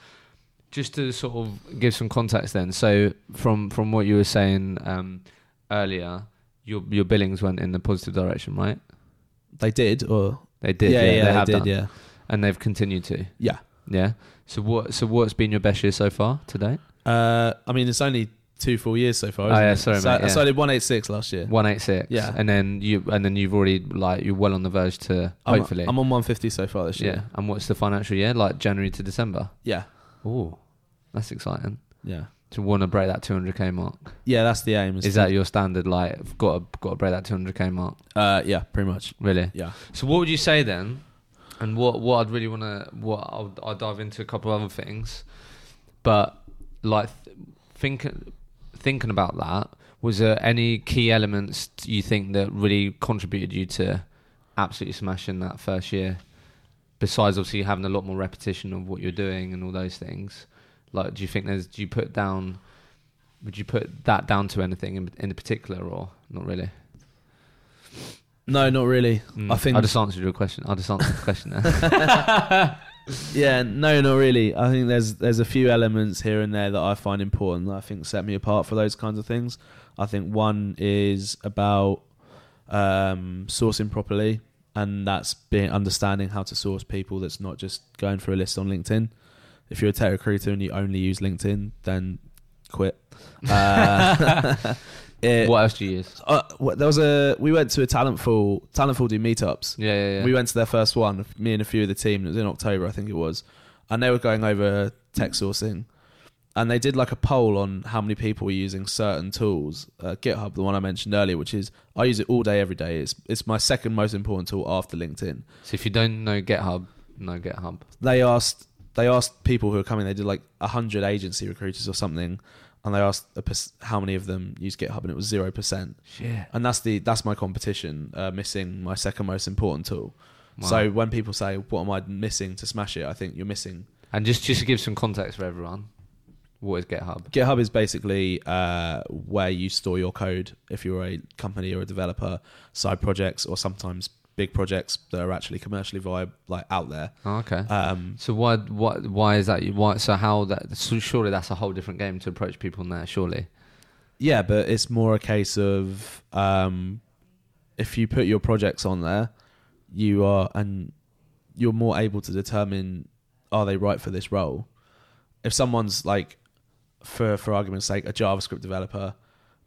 just to sort of give some context, then. So from from what you were saying um, earlier, your your billings went in the positive direction, right? They did, or They did, yeah, yeah, yeah, they have did, done, yeah, and they've continued to, yeah. yeah. So what so what's been your best year so far today? Uh, I mean, it's only two full years so far. Oh, yeah, sorry, so, mate, yeah. so I did one eight six last year. One eight six, Yeah. and then you and then you've already like you're well on the verge to I'm, hopefully, I'm on one fifty so far this year. yeah. And what's the financial year like? January to December. Yeah, Oh, that's exciting. yeah, To want to break that 200k mark. yeah. That's the aim. Is to- that your standard? Like, got to got to break that 200k mark. Uh, yeah, pretty much. Really? Yeah. So what would you say then? And what what I'd really want to what I'll, I'll dive into a couple of other things, but like th- thinking thinking about that, was there any key elements you think that really contributed you to absolutely smashing that first year? Besides, obviously having a lot more repetition of what you're doing and all those things. Like, do you think there's? Do you put down? Would you put that down to anything in, in particular, or not really? No, not really. Mm. I think I just answered your question. I just answered the question there. Yeah, no, not really. I think there's there's a few elements here and there that I find important that I think set me apart for those kinds of things. I think one is about um, sourcing properly, and that's being understanding how to source people. That's not just going for a list on LinkedIn. If you're a tech recruiter and you only use LinkedIn, then quit. Uh, it- what else do you use? uh, there was a we went to a talentful talentful do meetups Yeah, yeah, yeah. we went to their first one, me and a few of the team. It was in October, I think it was, and they were going over tech sourcing, and they did like a poll on how many people were using certain tools. Uh, GitHub, the one I mentioned earlier, which is I use it all day, every day. It's it's my second most important tool after LinkedIn. so if you don't know GitHub, no GitHub. They asked they asked people who were coming. They did like hundred agency recruiters or something, and they asked a perc- how many of them use GitHub, and it was zero percent. Shit. And that's the that's my competition, uh, missing my second most important tool. Wow. So when people say, "What am I missing to smash it?" I think you're missing. and just just to give some context for everyone, what is GitHub? GitHub is basically uh, where you store your code if you're a company or a developer, side projects or sometimes big projects that are actually commercially viable, like out there. Oh, okay. Um, so why what why is that? Why so how that? So surely that's a whole different game to approach people on there. Surely. yeah, but it's more a case of um, if you put your projects on there, you are and you're more able to determine are they right for this role. If someone's like, for for argument's sake, a JavaScript developer,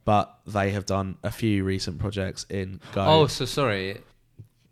but they have done a few recent projects in Go. Oh, so sorry.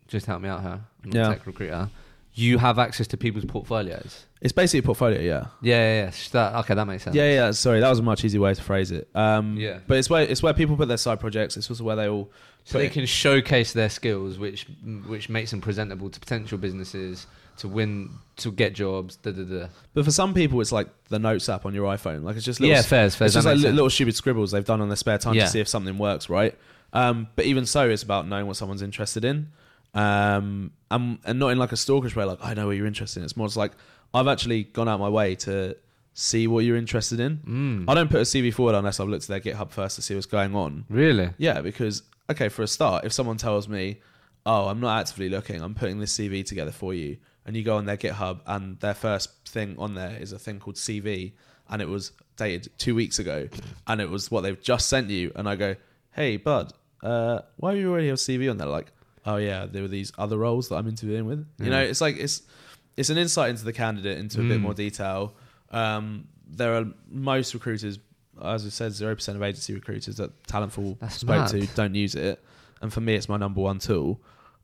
Just help me out here. I'm not Yeah. a tech recruiter. You have access to people's portfolios. it's basically a portfolio, yeah. Yeah, yeah, yeah. Sh- That, okay, that makes sense. Yeah, yeah. Sorry, that was a much easier way to phrase it. Um, Yeah. but it's where it's where people put their side projects. It's also where they all So put they it- can showcase their skills, which which makes them presentable to potential businesses to win, to get jobs. Da, da, da. But for some people, it's like the notes app on your iPhone. Like it's just little Yeah, fairs, fairs. it's just like makes li- sense. little stupid scribbles they've done on their spare time Yeah. to see if something works, right? Um, but even so, it's about knowing what someone's interested in, um, and, and not in like a stalkerish way, like I know what you're interested in. It's more just like I've actually gone out my way to see what you're interested in. Mm. I don't put a CV forward unless I've looked at their GitHub first to see what's going on. Really? Yeah, because okay, for a start, if someone tells me, "Oh, I'm not actively looking. I'm putting this CV together for you," and you go on their GitHub and their first thing on there is a thing called CV, and it was dated two weeks ago, and it was what they've just sent you, and I go, "Hey, bud, uh, why do you already have CV on there?" Like, "Oh yeah, there were these other roles that I'm interviewing with." You know, it's like it's it's an insight into the candidate into a bit Mm. more detail. Um, there are most recruiters as I said, zero percent of agency recruiters that Talentful That's spoke mad. to don't use it, and for me, it's my number one tool.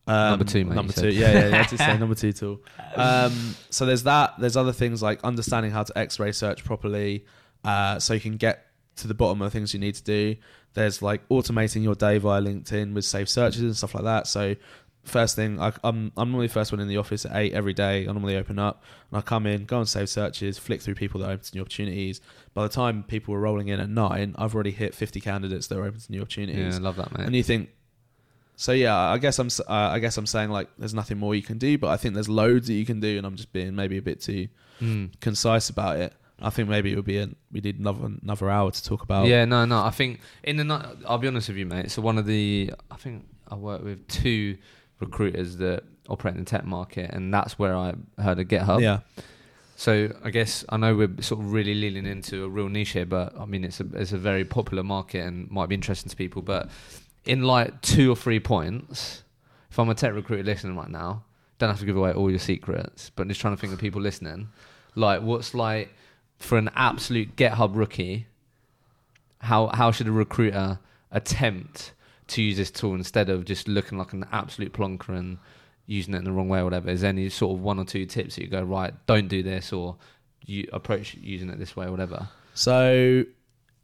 Um, Number two, mate, Number you two, said. yeah, yeah, yeah. I did say number two tool. Um, so there's that. There's other things like understanding how to X-ray search properly, uh, so you can get to the bottom of things you need to do. There's like automating your day via LinkedIn with safe searches and stuff like that. So first thing, I, I'm I'm normally the first one in the office at eight every day. I normally open up and I come in, go on save searches, flick through people that are open to new opportunities. By the time people are rolling in at nine, I've already hit 50 candidates that are open to new opportunities. Yeah, I love that, mate. And you think, so yeah, I guess I'm uh, I guess I'm saying like there's nothing more you can do, but I think there's loads that you can do, and I'm just being maybe a bit too Mm. concise about it. I think maybe it would be a, we need another another hour to talk about. Yeah, no, no. I think in the night, I'll be honest with you, mate. So one of the, I think I work with two recruiters that operate in the tech market, and that's where I heard of GitHub. yeah, So I guess I know we're sort of really leaning into a real niche here, but I mean it's a it's a very popular market and might be interesting to people. But in like two or three points, if I'm a tech recruiter listening right now, don't have to give away all your secrets, but just trying to think of people listening, like what's like for an absolute GitHub rookie, how how should a recruiter attempt to use this tool instead of just looking like an absolute plonker and using it in the wrong way or whatever? Is there any sort of one or two tips that you go right? Don't do this, or you approach using it this way or whatever. So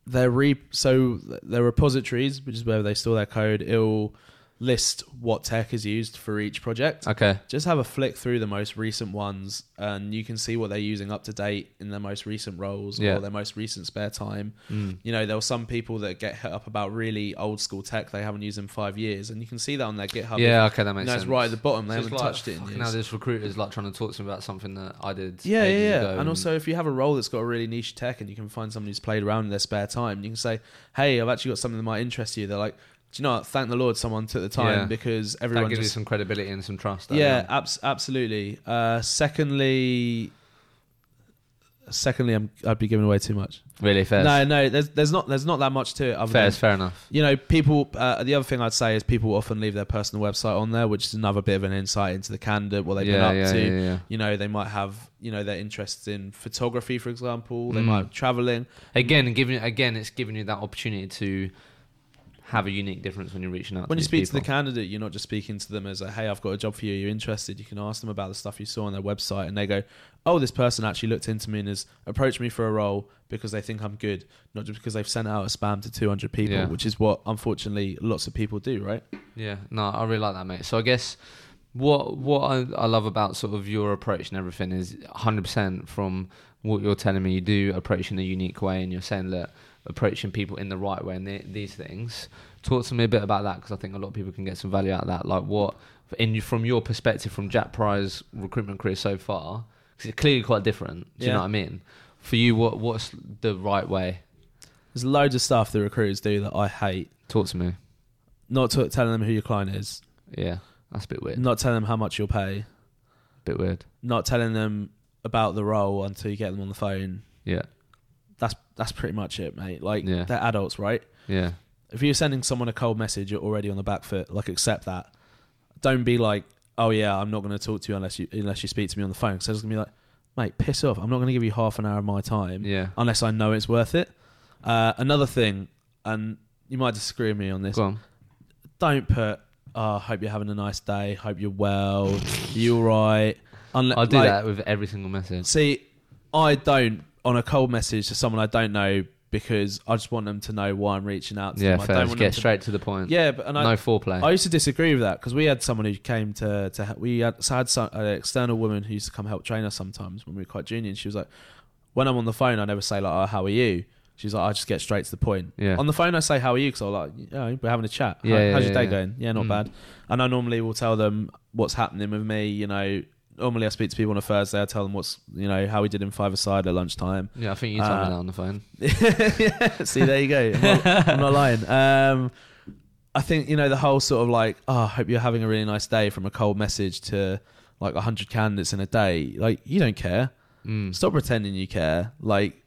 their re so their repositories, which is where they store their code, it'll list what tech is used for each project. Okay. Just have a flick through the most recent ones, and you can see what they're using up to date in their most recent roles Yeah. or their most recent spare time. Mm. You know, there were some people that get hit up about really old school tech they haven't used in five years, and you can see that on their GitHub. Yeah. Okay, that you makes know, sense. it's right at the bottom. They So it's haven't like, touched it in years. Now this recruiter's like trying to talk to me about something that I did. Yeah, yeah, yeah. And also, if you have a role that's got a really niche tech and you can find someone who's played around in their spare time, you can say, "Hey, I've actually got something that might interest you." They're like, "Do you know what? Thank the Lord, someone took the time Yeah. because that everyone gives you just." some credibility and some trust. yeah, abs- absolutely. Uh, secondly, secondly, I'm, I'd be giving away too much. really fair. No, no, there's there's not there's not that much to it. Other fair, than, fair enough. you know, people. Uh, the other thing I'd say is people often leave their personal website on there, which is another bit of an insight into the candidate, what they've been Yeah, up yeah, to yeah, yeah. you know they might have you know their interests in photography for example they Mm. might traveling Again, giving again, it's giving you that opportunity to have a unique difference when you're reaching out. when you speak to the candidate you're not just speaking to them as a hey i've got a job for you you're interested you can ask them about the stuff you saw on their website and they go oh this person actually looked into me and has approached me for a role because they think i'm good not just because they've sent out a spam to 200 people Yeah. which is what unfortunately lots of people do right Yeah, no, I really like that, mate. So I guess what what I, I love about sort of your approach and everything is 100% from what you're telling me. You do approach in a unique way, and you're saying that approaching people in the right way and the, these things. Talk to me a bit about that because I think a lot of people can get some value out of that. Like what, in from your perspective, from Jack Prior's recruitment career so far, because it's clearly quite different. Do you know what I mean? For you, what what's the right way? there's loads of stuff that recruiters do that i hate Talk to me. not to, telling them who your client is Yeah, that's a bit weird. not telling them how much you'll pay bit weird. not telling them about the role until you get them on the phone. Yeah, That's that's pretty much it, mate. Like Yeah. they're adults, right? yeah, If you're sending someone a cold message, you're already on the back foot. Like accept that. Don't be like, oh yeah, I'm not going to talk to you unless you unless you speak to me on the phone. Because it's going to be like, mate, piss off. I'm not going to give you half an hour of my time yeah. unless I know it's worth it. Uh, another thing, and you might disagree with me on this. Go on. Don't put. Oh, hope you're having a nice day. Hope you're well. you all right? Unle- I'll do like- that with every single message. See, I don't on a cold message to someone I don't know because I just want them to know why I'm reaching out to Yeah, them. I fair. don't Just want get to- straight to the point. Yeah, but and I, no foreplay. I used to disagree with that because we had someone who came to to we had, so I had some, an external woman who used to come help train us sometimes when we were quite junior. And she was like, when I'm on the phone, I never say like, "Oh, how are you?" She's like, I just get straight to the point. Yeah. On the phone, I say, "How are you?" Because I'm like, yeah, we're having a chat. How- Yeah, yeah, how's your yeah, day yeah. going? Yeah, not Mm. bad. And I normally will tell them what's happening with me. You know, normally I speak to people on a Thursday. I tell them what's you know how we did in five aside at lunchtime. yeah, I think you told Uh, me that on the phone. yeah, see, there you go. I'm not, I'm not lying. Um, I think you know the whole sort of like, oh, I hope you're having a really nice day from a cold message to like hundred candidates in a day. Like you don't care. Mm. Stop pretending you care. Like,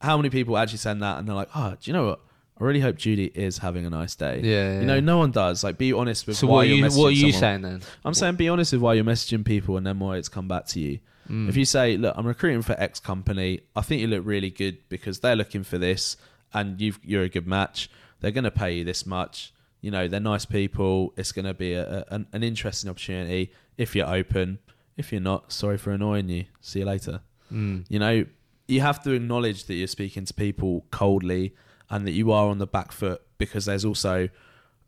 how many people actually send that and they're like, oh, do you know what? I really hope Judy is having a nice day. Yeah, You know, no one does. Like, be honest with So why what are you what are you someone. saying then? I'm saying be honest with why you're messaging people and then why it's come back to you. Mm. If you say, "Look, I'm recruiting for X company. I think you look really good because they're looking for this, and you've, you're a good match. They're going to pay you this much. You know, they're nice people. It's going to be a, a, an, an interesting opportunity if you're open. If you're not, sorry for annoying you. See you later." Mm. You know, you have to acknowledge that you're speaking to people coldly and that you are on the back foot because there's also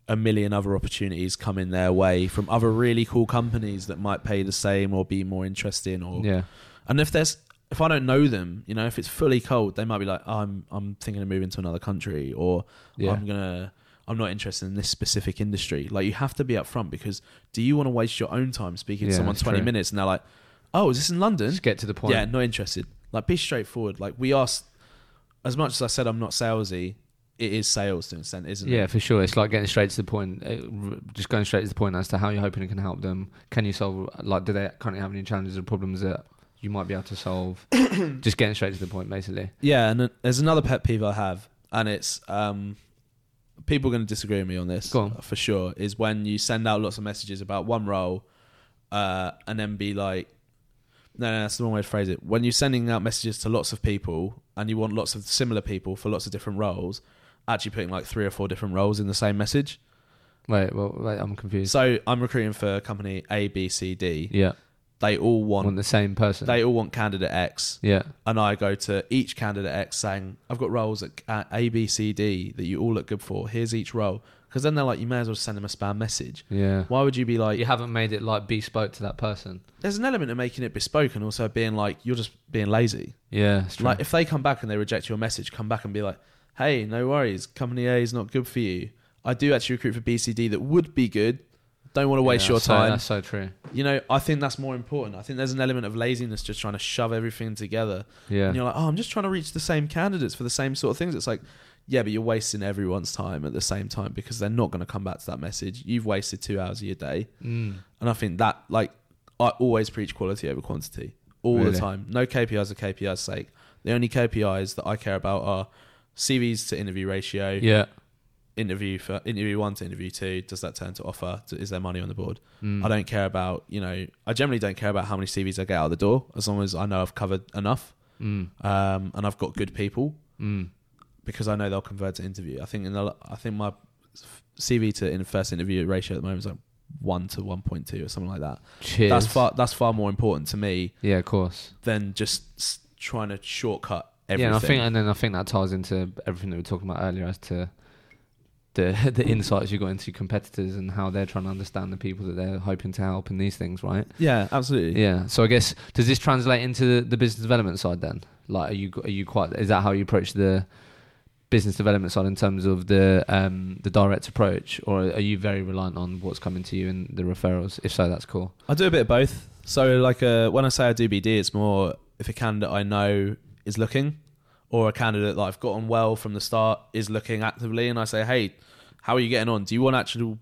a million other opportunities coming their way from other really cool companies that might pay the same or be more interesting or Yeah. and if there's if I don't know them, you know, if it's fully cold, they might be like, oh, I'm I'm thinking of moving to another country or Yeah. I'm gonna I'm not interested in this specific industry. Like you have to be upfront because do you want to waste your own time speaking Yeah, to someone twenty true. minutes and they're like, Oh, is this in London? Just get to the point. Yeah, not interested. Like, be straightforward. Like, we are, s- as much as I said I'm not salesy, it is sales to an extent, isn't it? Yeah, for sure. It's like getting straight to the point. uh, Just going straight to the point as to how you're hoping it can help them. Can you solve? Like, do they currently have any challenges or problems that you might be able to solve? just getting straight to the point, basically. Yeah, and there's another pet peeve I have, and it's um, people are going to disagree with me on this on. for sure. Is when you send out lots of messages about one role, uh, and then be like, no, no, that's the wrong way to phrase it. When you're sending out messages to lots of people, and you want lots of similar people for lots of different roles, actually putting like three or four different roles in the same message. Wait, well, wait, I'm confused. So I'm recruiting for company A, B, C, D. yeah, They all want want the same person. they all want candidate X, yeah, and I go to each candidate X saying, "I've got roles at at A, B, C, D that you all look good for. Here's each role." Because then they're like, you may as well send them a spam message. yeah. Why would you be like? You haven't made it like bespoke to that person. There's an element of making it bespoke, and also being like, you're just being lazy. Yeah, it's true. Like if they come back and they reject your message, come back and be like, "Hey, no worries. Company A is not good for you. I do actually recruit for BCD that would be good. Don't want to waste Yeah, your so- time." that's so true. you know, I think that's more important. I think there's an element of laziness just trying to shove everything together. Yeah, And you're like, oh, I'm just trying to reach the same candidates for the same sort of things. It's like, yeah, but you're wasting everyone's time at the same time because they're not going to come back to that message. You've wasted two hours of your day. mm. And I think that, like, I always preach quality over quantity all Really? the time. No KPIs are KPIs' sake. The only KPIs that I care about are CVs to interview ratio, yeah. interview for interview one to interview two. Does that turn to offer? Is there money on the board? Mm. I don't care about, you know, I generally don't care about how many CVs I get out the door as long as I know I've covered enough Mm. um, and I've got good people Mm. Because I know they'll convert to interview. I think in the, I think my CV to in first interview ratio at the moment is like one to one point two or something like that. Cheers. That's far that's far more important to me Yeah, of course. than just trying to shortcut Yeah, everything. and I think, and then I think that ties into everything that we were talking about earlier as to the the insights you got into competitors and how they're trying to understand the people that they're hoping to help in these things, right? yeah, absolutely. Yeah. So I guess does this translate into the, the business development side then? Like, are you are you quite? Is that how you approach the business development side in terms of the um the direct approach, or are you very reliant on what's coming to you and the referrals? If so, that's cool. I do a bit of both. So, like, uh, when I say I do BD, it's more if a candidate I know is looking, or a candidate that I've gotten well from the start is looking actively, and I say, "Hey, how are you getting on? Do you want actual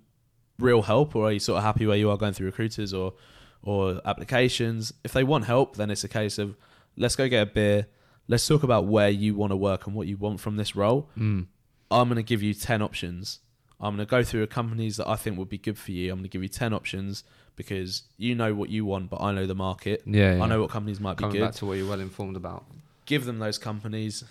real help, or are you sort of happy where you are going through recruiters or or applications?" If they want help, then it's a case of let's go get a beer. Let's talk about where you want to work and what you want from this role. Mm. I'm going to give you 10 options. I'm going to go through the companies that I think would be good for you. I'm going to give you 10 options because you know what you want, but I know the market. Yeah, yeah. I know what companies might be Coming good. back to what you're well informed about. Give them those companies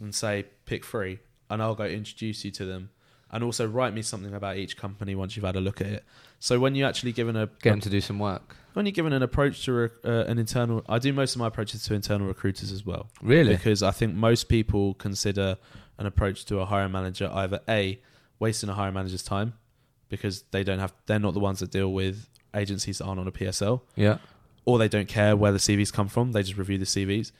and say, pick three, and I'll go introduce you to them. And also write me something about each company once you've had a look at it. So when you actually given a Get them to do some work. When you're given an approach to re- uh, an internal, I do most of my approaches to internal recruiters as well Really? because I think most people consider an approach to a hiring manager either a wasting a hiring manager's time because they don't have they're not the ones that deal with agencies that aren't on a PSL Yeah. or they don't care where the CVs come from they just review the CVs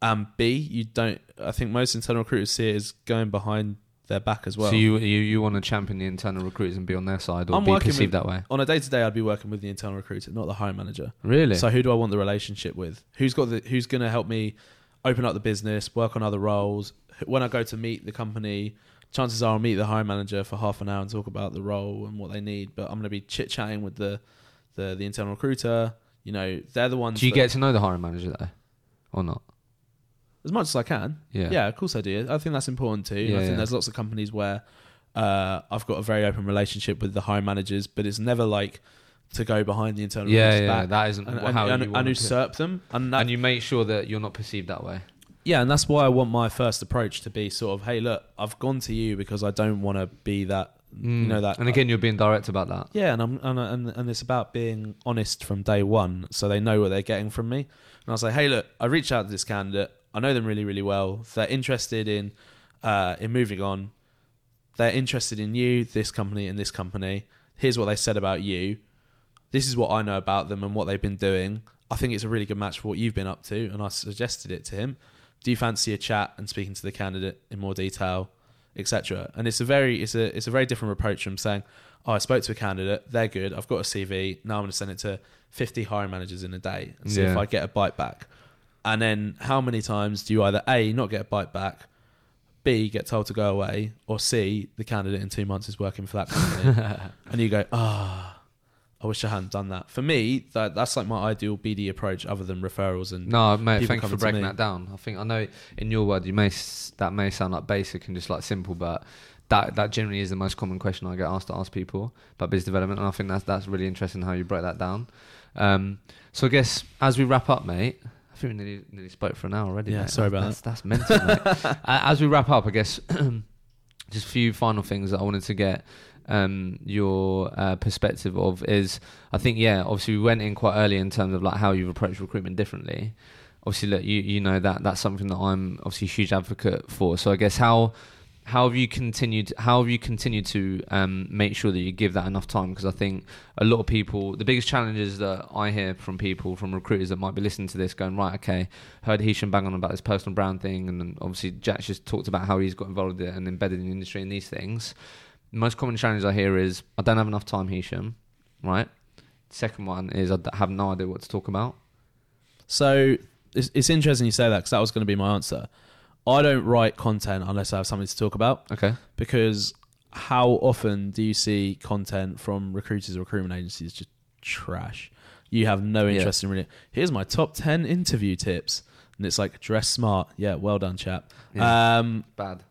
and B you don't I think most internal recruiters see it as going behind their back as well so you you you want to champion the internal recruiters and be on their side, or I'm be working perceived with- that way? on a day to day I'd be working with the internal recruiter not the hiring manager Really? So who do I want the relationship with? Who's got the who's going to help me open up the business, work on other roles? When I go to meet the company, chances are I'll meet the hiring manager for half an hour and talk about the role and what they need. But I'm going to be chit chatting with the, the the internal recruiter. You know, they're the ones. do you get to know the hiring manager though, or not? As much as I can? Yeah. Yeah, of course I do. I think that's important too. Yeah, I think yeah. there's lots of companies where uh, I've got a very open relationship with the hiring managers, but it's never like to go behind the internal Yeah, yeah, back that isn't and, how and, you and, want and to- usurp them. And, that, and you make sure that you're not perceived that way. yeah, and that's why I want my first approach to be sort of, hey, look, I've gone to you because I don't want to be that, you know, that. Mm. And again, you're being direct about that. yeah, and I'm and, and and it's about being honest from day one, so they know what they're getting from me. And I'll say, hey, look, I reached out to this candidate. I know them really, really well. They're interested in uh, in moving on. They're interested in you, this company, and this company. Here's what they said about you. This is what I know about them and what they've been doing. I think it's a really good match for what you've been up to, and I suggested it to him. Do you fancy a chat and speaking to the candidate in more detail, etc.? And it's a very it's a it's a very different approach from saying, "Oh, I spoke to a candidate. They're good. I've got a CV. Now I'm going to send it to 50 hiring managers in a day and see if I get a bite back." And then how many times do you either a not get a bite back, b get told to go away, or c the candidate in two months is working for that company, and you go, "Ah." I wish I hadn't done that. For me, that that's like my ideal BD approach, other than referrals and No, mate, thank you for breaking that down. I think I know in your word, you may that may sound like basic and just like simple, but that that generally is the most common question I get asked to ask people about business development, and I think that's that's really interesting how you break that down. Um, so I guess as we wrap up, mate. I think we nearly, nearly spoke for an hour already. Yeah, mate. sorry about that's, That's mental, mate. Uh, As we wrap up, I guess just a few final things that I wanted to get um, your uh, perspective of is I think yeah obviously we went in quite early in terms of like how you've approached recruitment differently. Obviously, look, you you know that that's something that I'm obviously a huge advocate for. So I guess how how have you continued how have you continued to um, make sure that you give that enough time? Because i think a lot of people the biggest challenges that i hear from people from recruiters that might be listening to this going right okay heard Hishem bang on about this personal brand thing and obviously jack just talked about how he's got involved in and embedded in the industry and these things. Most common challenge i hear is i don't have enough time Hishem right? Second one is i have no idea what to talk about. So it's, it's interesting you say that because that was going to be my answer. I don't write content unless I have something to talk about okay because how often do you see content from recruiters or recruitment agencies just trash? You have no Yeah. interest in really. Here's my top 10 interview tips. And it's like dress smart. Yeah, well done, chap. Yeah. Um, bad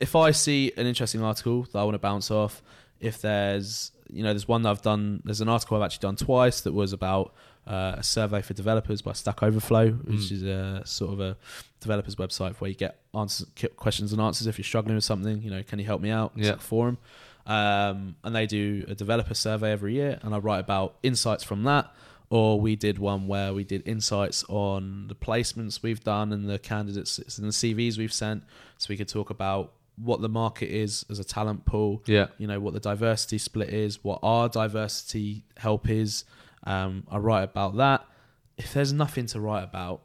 if I see an interesting article that I want to bounce off, if there's you know there's one that I've done there's an article I've actually done twice that was about uh, a survey for developers by Stack Overflow, which Mm. is a sort of a developers website where you get answers, questions and answers if you're struggling with something. You know, can you help me out? It's Yeah. like a forum, um, and they do a developer survey every year, and I write about insights from that. Or we did one where we did insights on the placements we've done and the candidates and the CVs we've sent, so we could talk about what the market is as a talent pool, yeah you know what the diversity split is, what our diversity help is. Um, I write about that. If there's nothing to write about,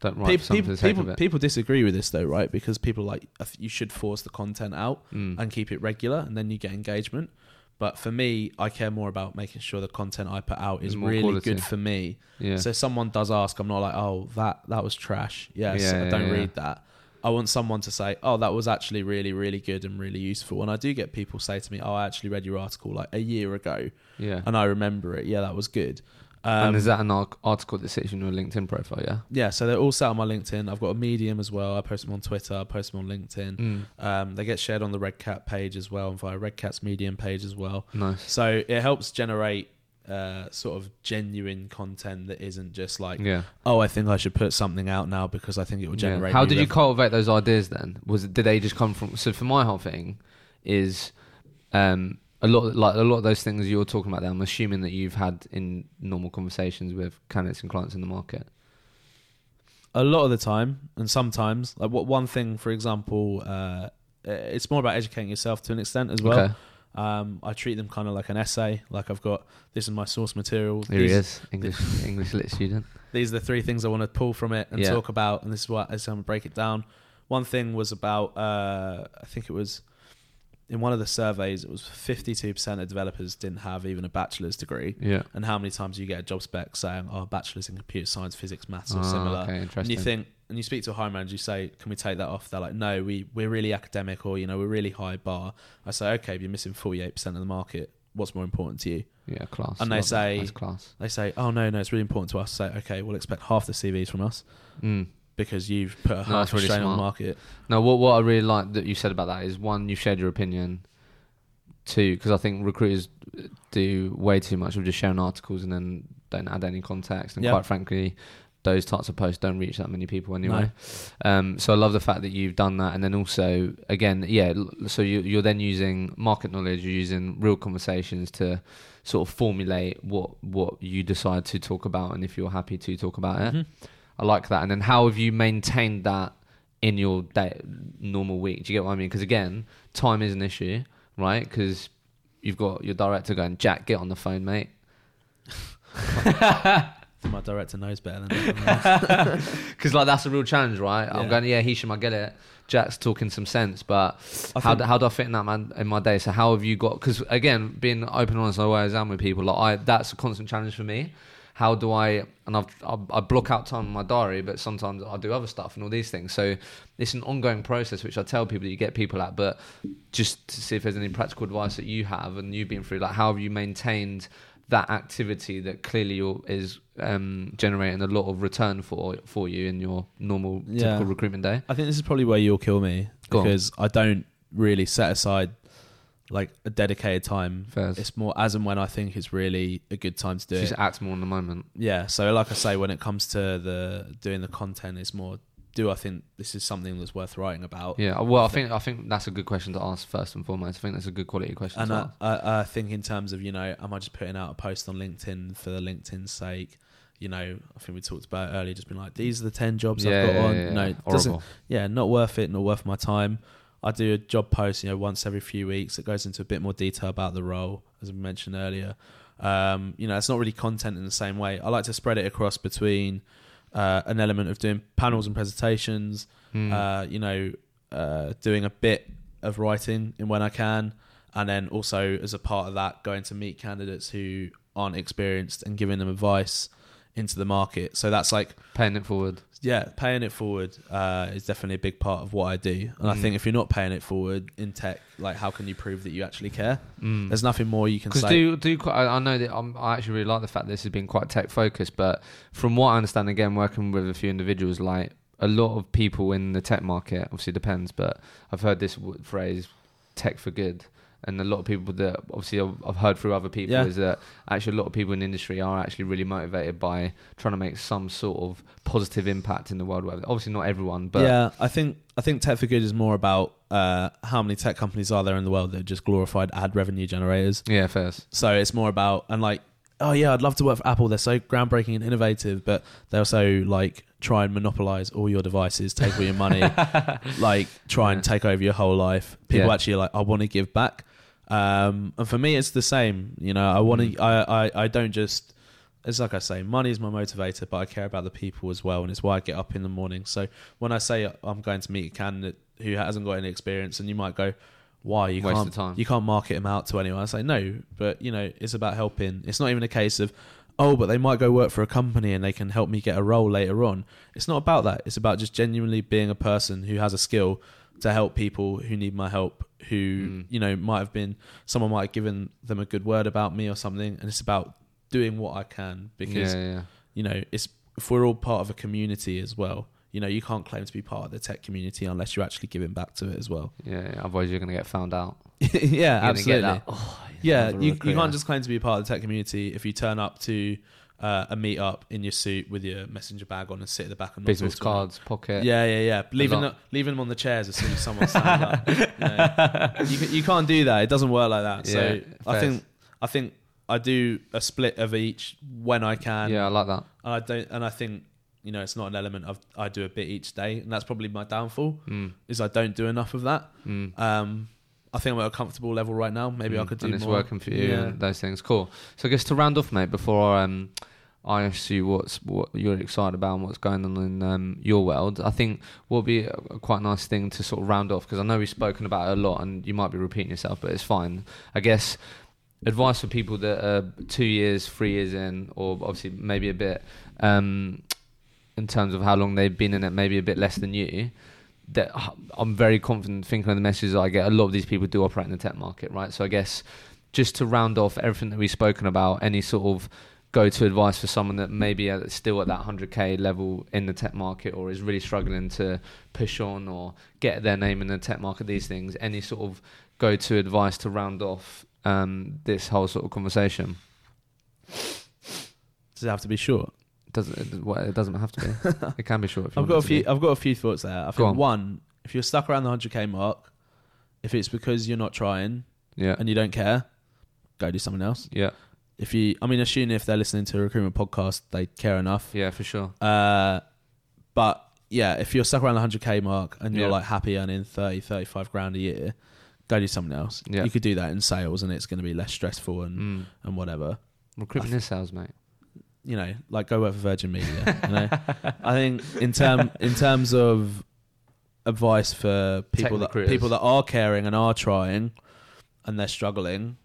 don't write people something people people, people disagree with this though, right? Because people like you should force the content out Mm. and keep it regular, and then you get engagement. But for me, I care more about making sure the content I put out is More really quality. good for me. yeah So if someone does ask, I'm not like, oh, that that was trash. Yes, Yeah, I yeah, don't yeah. read that. I want someone to say, oh, that was actually really, really good and really useful. And I do get people say to me, oh, I actually read your article like a year ago, yeah and I remember it. Yeah, that was good. Um, and is that an article that sits in your linkedin profile yeah yeah, so they're all set on my LinkedIn. I've got a Medium as well. I post them on Twitter. I post them on LinkedIn. Mm. Um, they get shared on the Redcat page as well, and via Redcat's Medium page as well. nice So it helps generate uh, sort of genuine content that isn't just like, yeah oh, I think I should put something out now because I think it will Yeah. generate. How new did you rev- cultivate those ideas then? Was it, did they just come from? So for my whole thing is um, a lot like a lot of those things you're talking about. There, I'm assuming that you've had in normal conversations with candidates and clients in the market. a lot of the time, and sometimes, like what one thing, for example, uh, it's more about educating yourself to an extent as well. okay, Um, I treat them kind of like an essay. Like I've got this is my source material. here these, he is, English English lit student. These are the three things I want to pull from it and Yeah. talk about, and this is what I'm gonna break it down. One thing was about uh, I think it was in one of the surveys. It was 52% of developers didn't have even a bachelor's degree. Yeah, And how many times do you get a job spec saying, "Oh, bachelor's in computer science, physics, maths, or Ah, similar"? Okay, and you think and you speak to a hiring manager you say can we take that off they're like no we we're really academic or you know we're really high bar i say okay you're missing 48% of the market what's more important to you yeah, class. and they Love that. say- That's class. they say oh no no it's really important to us say okay we'll expect half the cvs from us Mm. because you've put a half that's really strain on the smart. market No, what what I really like that you said about that is one, you've shared your opinion. Two, because I think recruiters do way too much of just sharing articles and then don't add any context. And Yeah. quite frankly, those types of posts don't reach that many people anyway. Um, so I love the fact that you've done that, and then also again, yeah. So you, you're then using market knowledge, you're using real conversations to sort of formulate what what you decide to talk about, and if you're happy to talk about it. Mhm. I like that. And then how have you maintained that in your day, normal week? Do you get what I mean? Because again, time is an issue, right? Because you've got your director going, Jack, get on the phone, mate. My director knows better than. Because like that's a real challenge, right? I'm Yeah. going, yeah, Hishem, I get it. Jack's talking some sense, but I how do, how do I fit in that man in my day? So how have you got? Because again, being open and honest, I always am with people. Like I, that's a constant challenge for me. How do I? And I've, I, I block out time in my diary, but sometimes I do other stuff and all these things. So it's an ongoing process, which I tell people that you get people at. But just to see if there's any practical advice that you have and you've been through, like how have you maintained that activity that clearly is um, generating a lot of return for for you in your normal Yeah. typical recruitment day? I think this is probably where you'll kill me Go on. because I don't really set aside like a dedicated time. Fairs. It's more as and when I think it's really a good time to do Just it. Just act more in the moment. Yeah. So like I say, when it comes to the doing the content, it's more. Do I think this is something that's worth writing about? Yeah, well, I think I think that's a good question to ask first and foremost. I think that's a good quality question And to I, ask. I, I think in terms of you know, am I just putting out a post on LinkedIn for the LinkedIn's sake? You know, I think we talked about earlier. Just been like, these are the ten jobs yeah, I've got yeah, on. yeah, No, doesn't horrible. yeah, not worth it, not worth my time. I do a job post, you know, once every few weeks. It goes into a bit more detail about the role, as I mentioned earlier. Um, you know, it's not really content in the same way. I like to spread it across between uh, an element of doing panels and presentations, Mm. uh, you know, uh, doing a bit of writing in when I can, and then also as a part of that, going to meet candidates who aren't experienced and giving them advice into the market. So that's like Paying it forward. Yeah, paying it forward uh, is definitely a big part of what I do. And I Mm. think if you're not paying it forward in tech, like how can you prove that you actually care? Mm. There's nothing more you can say. do do quite, I I know that I'm, I actually really like the fact that this has been quite tech focused, but from what I understand, again, working with a few individuals, like a lot of people in the tech market, obviously it depends, but I've heard this w- phrase, "tech for good," and a lot of people that obviously I've, I've heard through other people Yeah. is that actually a lot of people in the industry are actually really motivated by trying to make some sort of positive impact in the world. Obviously, not everyone, but yeah, I think I think tech for good is more about uh, how many tech companies are there in the world that are just glorified ad revenue generators. yeah, first. So it's more about and like, oh yeah, I'd love to work for Apple. They're so groundbreaking and innovative, but they also like try and monopolize all your devices, take all your money, like try and take over your whole life. People Yeah. actually are like, I want to give back. Um, and for me, it's the same. You know, I want to. Mm. I, I I don't just. It's like I say, money is my motivator, but I care about the people as well, and it's why I get up in the morning. So when I say I'm going to meet a candidate who hasn't got any experience, and you might go, "Why you Waste can't you can't market them out to anyone?" I say no, but you know, it's about helping. It's not even a case of, oh, but they might go work for a company and they can help me get a role later on. It's not about that. It's about just genuinely being a person who has a skill to help people who need my help. Who Mm. you know might have been someone might have given them a good word about me or something, and it's about doing what I can because yeah, yeah. you know it's if we're all part of a community as well. You know, you can't claim to be part of the tech community unless you're actually giving back to it as well. Yeah, yeah, otherwise you're going to get found out. yeah, You're gonna get absolutely. that, "Oh, Yeah, you, you can't just claim to be part of the tech community if you turn up to uh, a meet up in your suit with your messenger bag on and sit at the back and business cards, pocket. Yeah, yeah, yeah. Leaving them, leaving them on the chairs as soon as someone stands up. You, know. you, you can't do that. It doesn't work like that. So Yeah, I think I think I do a split of each when I can. yeah, I like that. And I don't. And I think you know it's not an element of I do a bit each day, and that's probably my downfall Mm, is I don't do enough of that. mm. Um, I think I'm at a comfortable level right now. Maybe I Mm, could do and it's more. working for you Yeah. and those things. Cool. So I guess to round off, mate, before um, I ask you what's what you're excited about and what's going on in um, your world, I think would be a, a quite nice thing to sort of round off because I know we've spoken about it a lot and you might be repeating yourself, but it's fine. I guess advice for people that are two years, three years in, or obviously maybe a bit um, in terms of how long they've been in it, maybe a bit less than you. That I'm very confident thinking of the messages I get. A lot of these people do operate in the tech market, right? So I guess just to round off everything that we've spoken about, any sort of go-to advice for someone that maybe is still at that 100k level in the tech market or is really struggling to push on or get their name in the tech market, these things, any sort of go-to advice to round off um, this whole sort of conversation? Does it have to be short? Doesn't it, doesn't have to be. it can be short. I've got a few. I've got a few thoughts there. I Go think on. one, if you're stuck around the hundred k mark, if it's because you're not trying Yeah. and you don't care, go do something else. Yeah. If you, I mean, assuming if they're listening to a recruitment podcast, they care enough. Yeah, for sure. Uh, but yeah, if you're stuck around the 100k mark and you're Yeah. like happy earning 30, 35 grand a year, go do something else. Yeah. You could do that in sales and it's going to be less stressful and, Mm. and whatever. Recruitment is sales, mate. You know, like go work for Virgin Media. you know, I think in term in terms of advice for people that recruiters. people that are caring and are trying and they're struggling,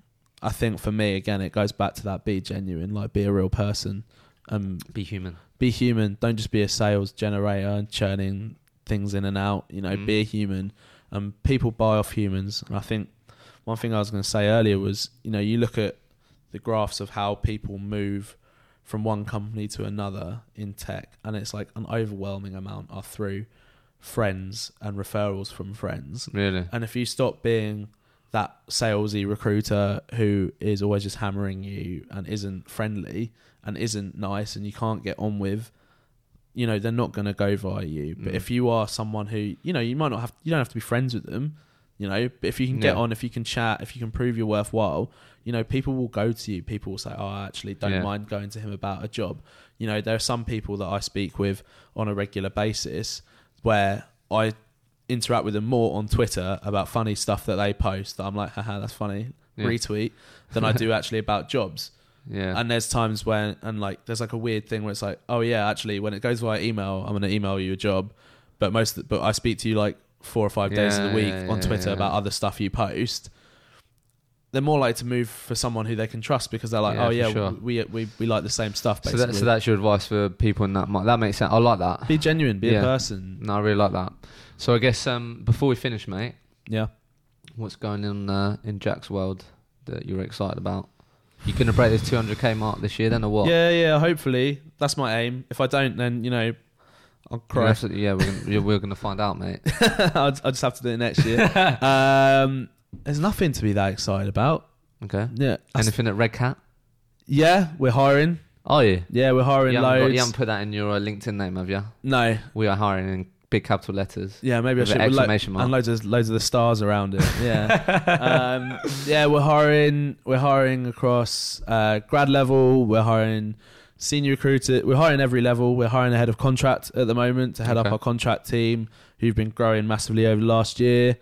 I think for me again it goes back to that be genuine, like be a real person, and Be human. be human. Don't just be a sales generator and churning things in and out. You know, Mm. be a human. And people buy off humans. And I think one thing I was going to say earlier was, you know, you look at the graphs of how people move from one company to another in tech, and it's like an overwhelming amount are through friends and referrals from friends. Really. And if you stop being that salesy recruiter who is always just hammering you and isn't friendly and isn't nice and you can't get on with, you know, they're not going to go via you. But Mm. if you are someone who, you know, you might not have, you don't have to be friends with them, you know, but if you can get Yeah. on, if you can chat, if you can prove you're worthwhile, you know, people will go to you. People will say, oh, I actually don't Yeah. mind going to him about a job. You know, there are some people that I speak with on a regular basis where I interact with them more on Twitter about funny stuff that they post that I'm like, haha, that's funny, Yeah. retweet, than I do actually about jobs. Yeah. And there's times when, and like, there's like a weird thing where it's like, oh yeah, actually, when it goes via email, I'm going to email you a job, but most, but I speak to you like four or five days of the week yeah, on yeah, Twitter yeah. about other stuff you post. They're more likely to move for someone who they can trust because they're like, Yeah, oh for yeah, sure. we, we we like the same stuff. so, Basically, that, so that's your advice for people in that. mi- That makes sense. I like that. be genuine, be Yeah. a person. No, I really like that. So I guess um, before we finish, mate, Yeah. what's going on uh, in Jack's world that you're excited about? You gonna break this 200k mark this year, then, or what? Yeah, yeah. Hopefully, that's my aim. If I don't, then you know, I'll cry. absolutely- yeah, we're gonna, yeah, we're gonna find out, mate. I'll, I'll just have to do it next year. um, there's nothing to be that excited about. Okay. Yeah, that's- Anything at Redcat? yeah. We're hiring. Are you? Yeah, we're hiring You haven't, got- loads. you haven't put that in your uh, LinkedIn name, have you? no. We are hiring in big capital letters. Yeah, maybe I With should. an with lo- exclamation mark. and loads of loads of the stars around it. Yeah. um, yeah, we're hiring. We're hiring across uh, grad level. We're hiring senior recruiter. We're hiring every level. We're hiring a head of contract at the moment to head up Okay. our contract team, who've been growing massively over the last year.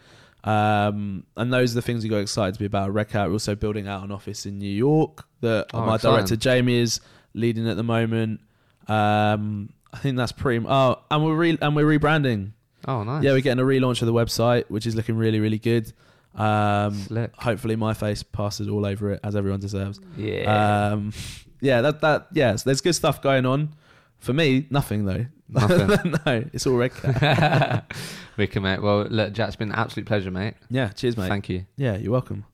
Um, and those are the things we got excited to be about. Redcat. We're also building out an office in New York that Oh, my exciting. director Jamie is leading at the moment. Um, I think that's pretty. Oh, and we're re- and we're rebranding. Oh, nice. Yeah, we're getting a relaunch of the website, which is looking really, really good. Um, hopefully, my face passes all over it as everyone deserves. Yeah. Um, yeah, that that yeah. so there's good stuff going on. For me, nothing though. Nothing. no, it's all Redcat. Wicked, mate. Well, look, Jack, it's been an absolute pleasure, mate. yeah, cheers, mate. Thank you. yeah, you're welcome.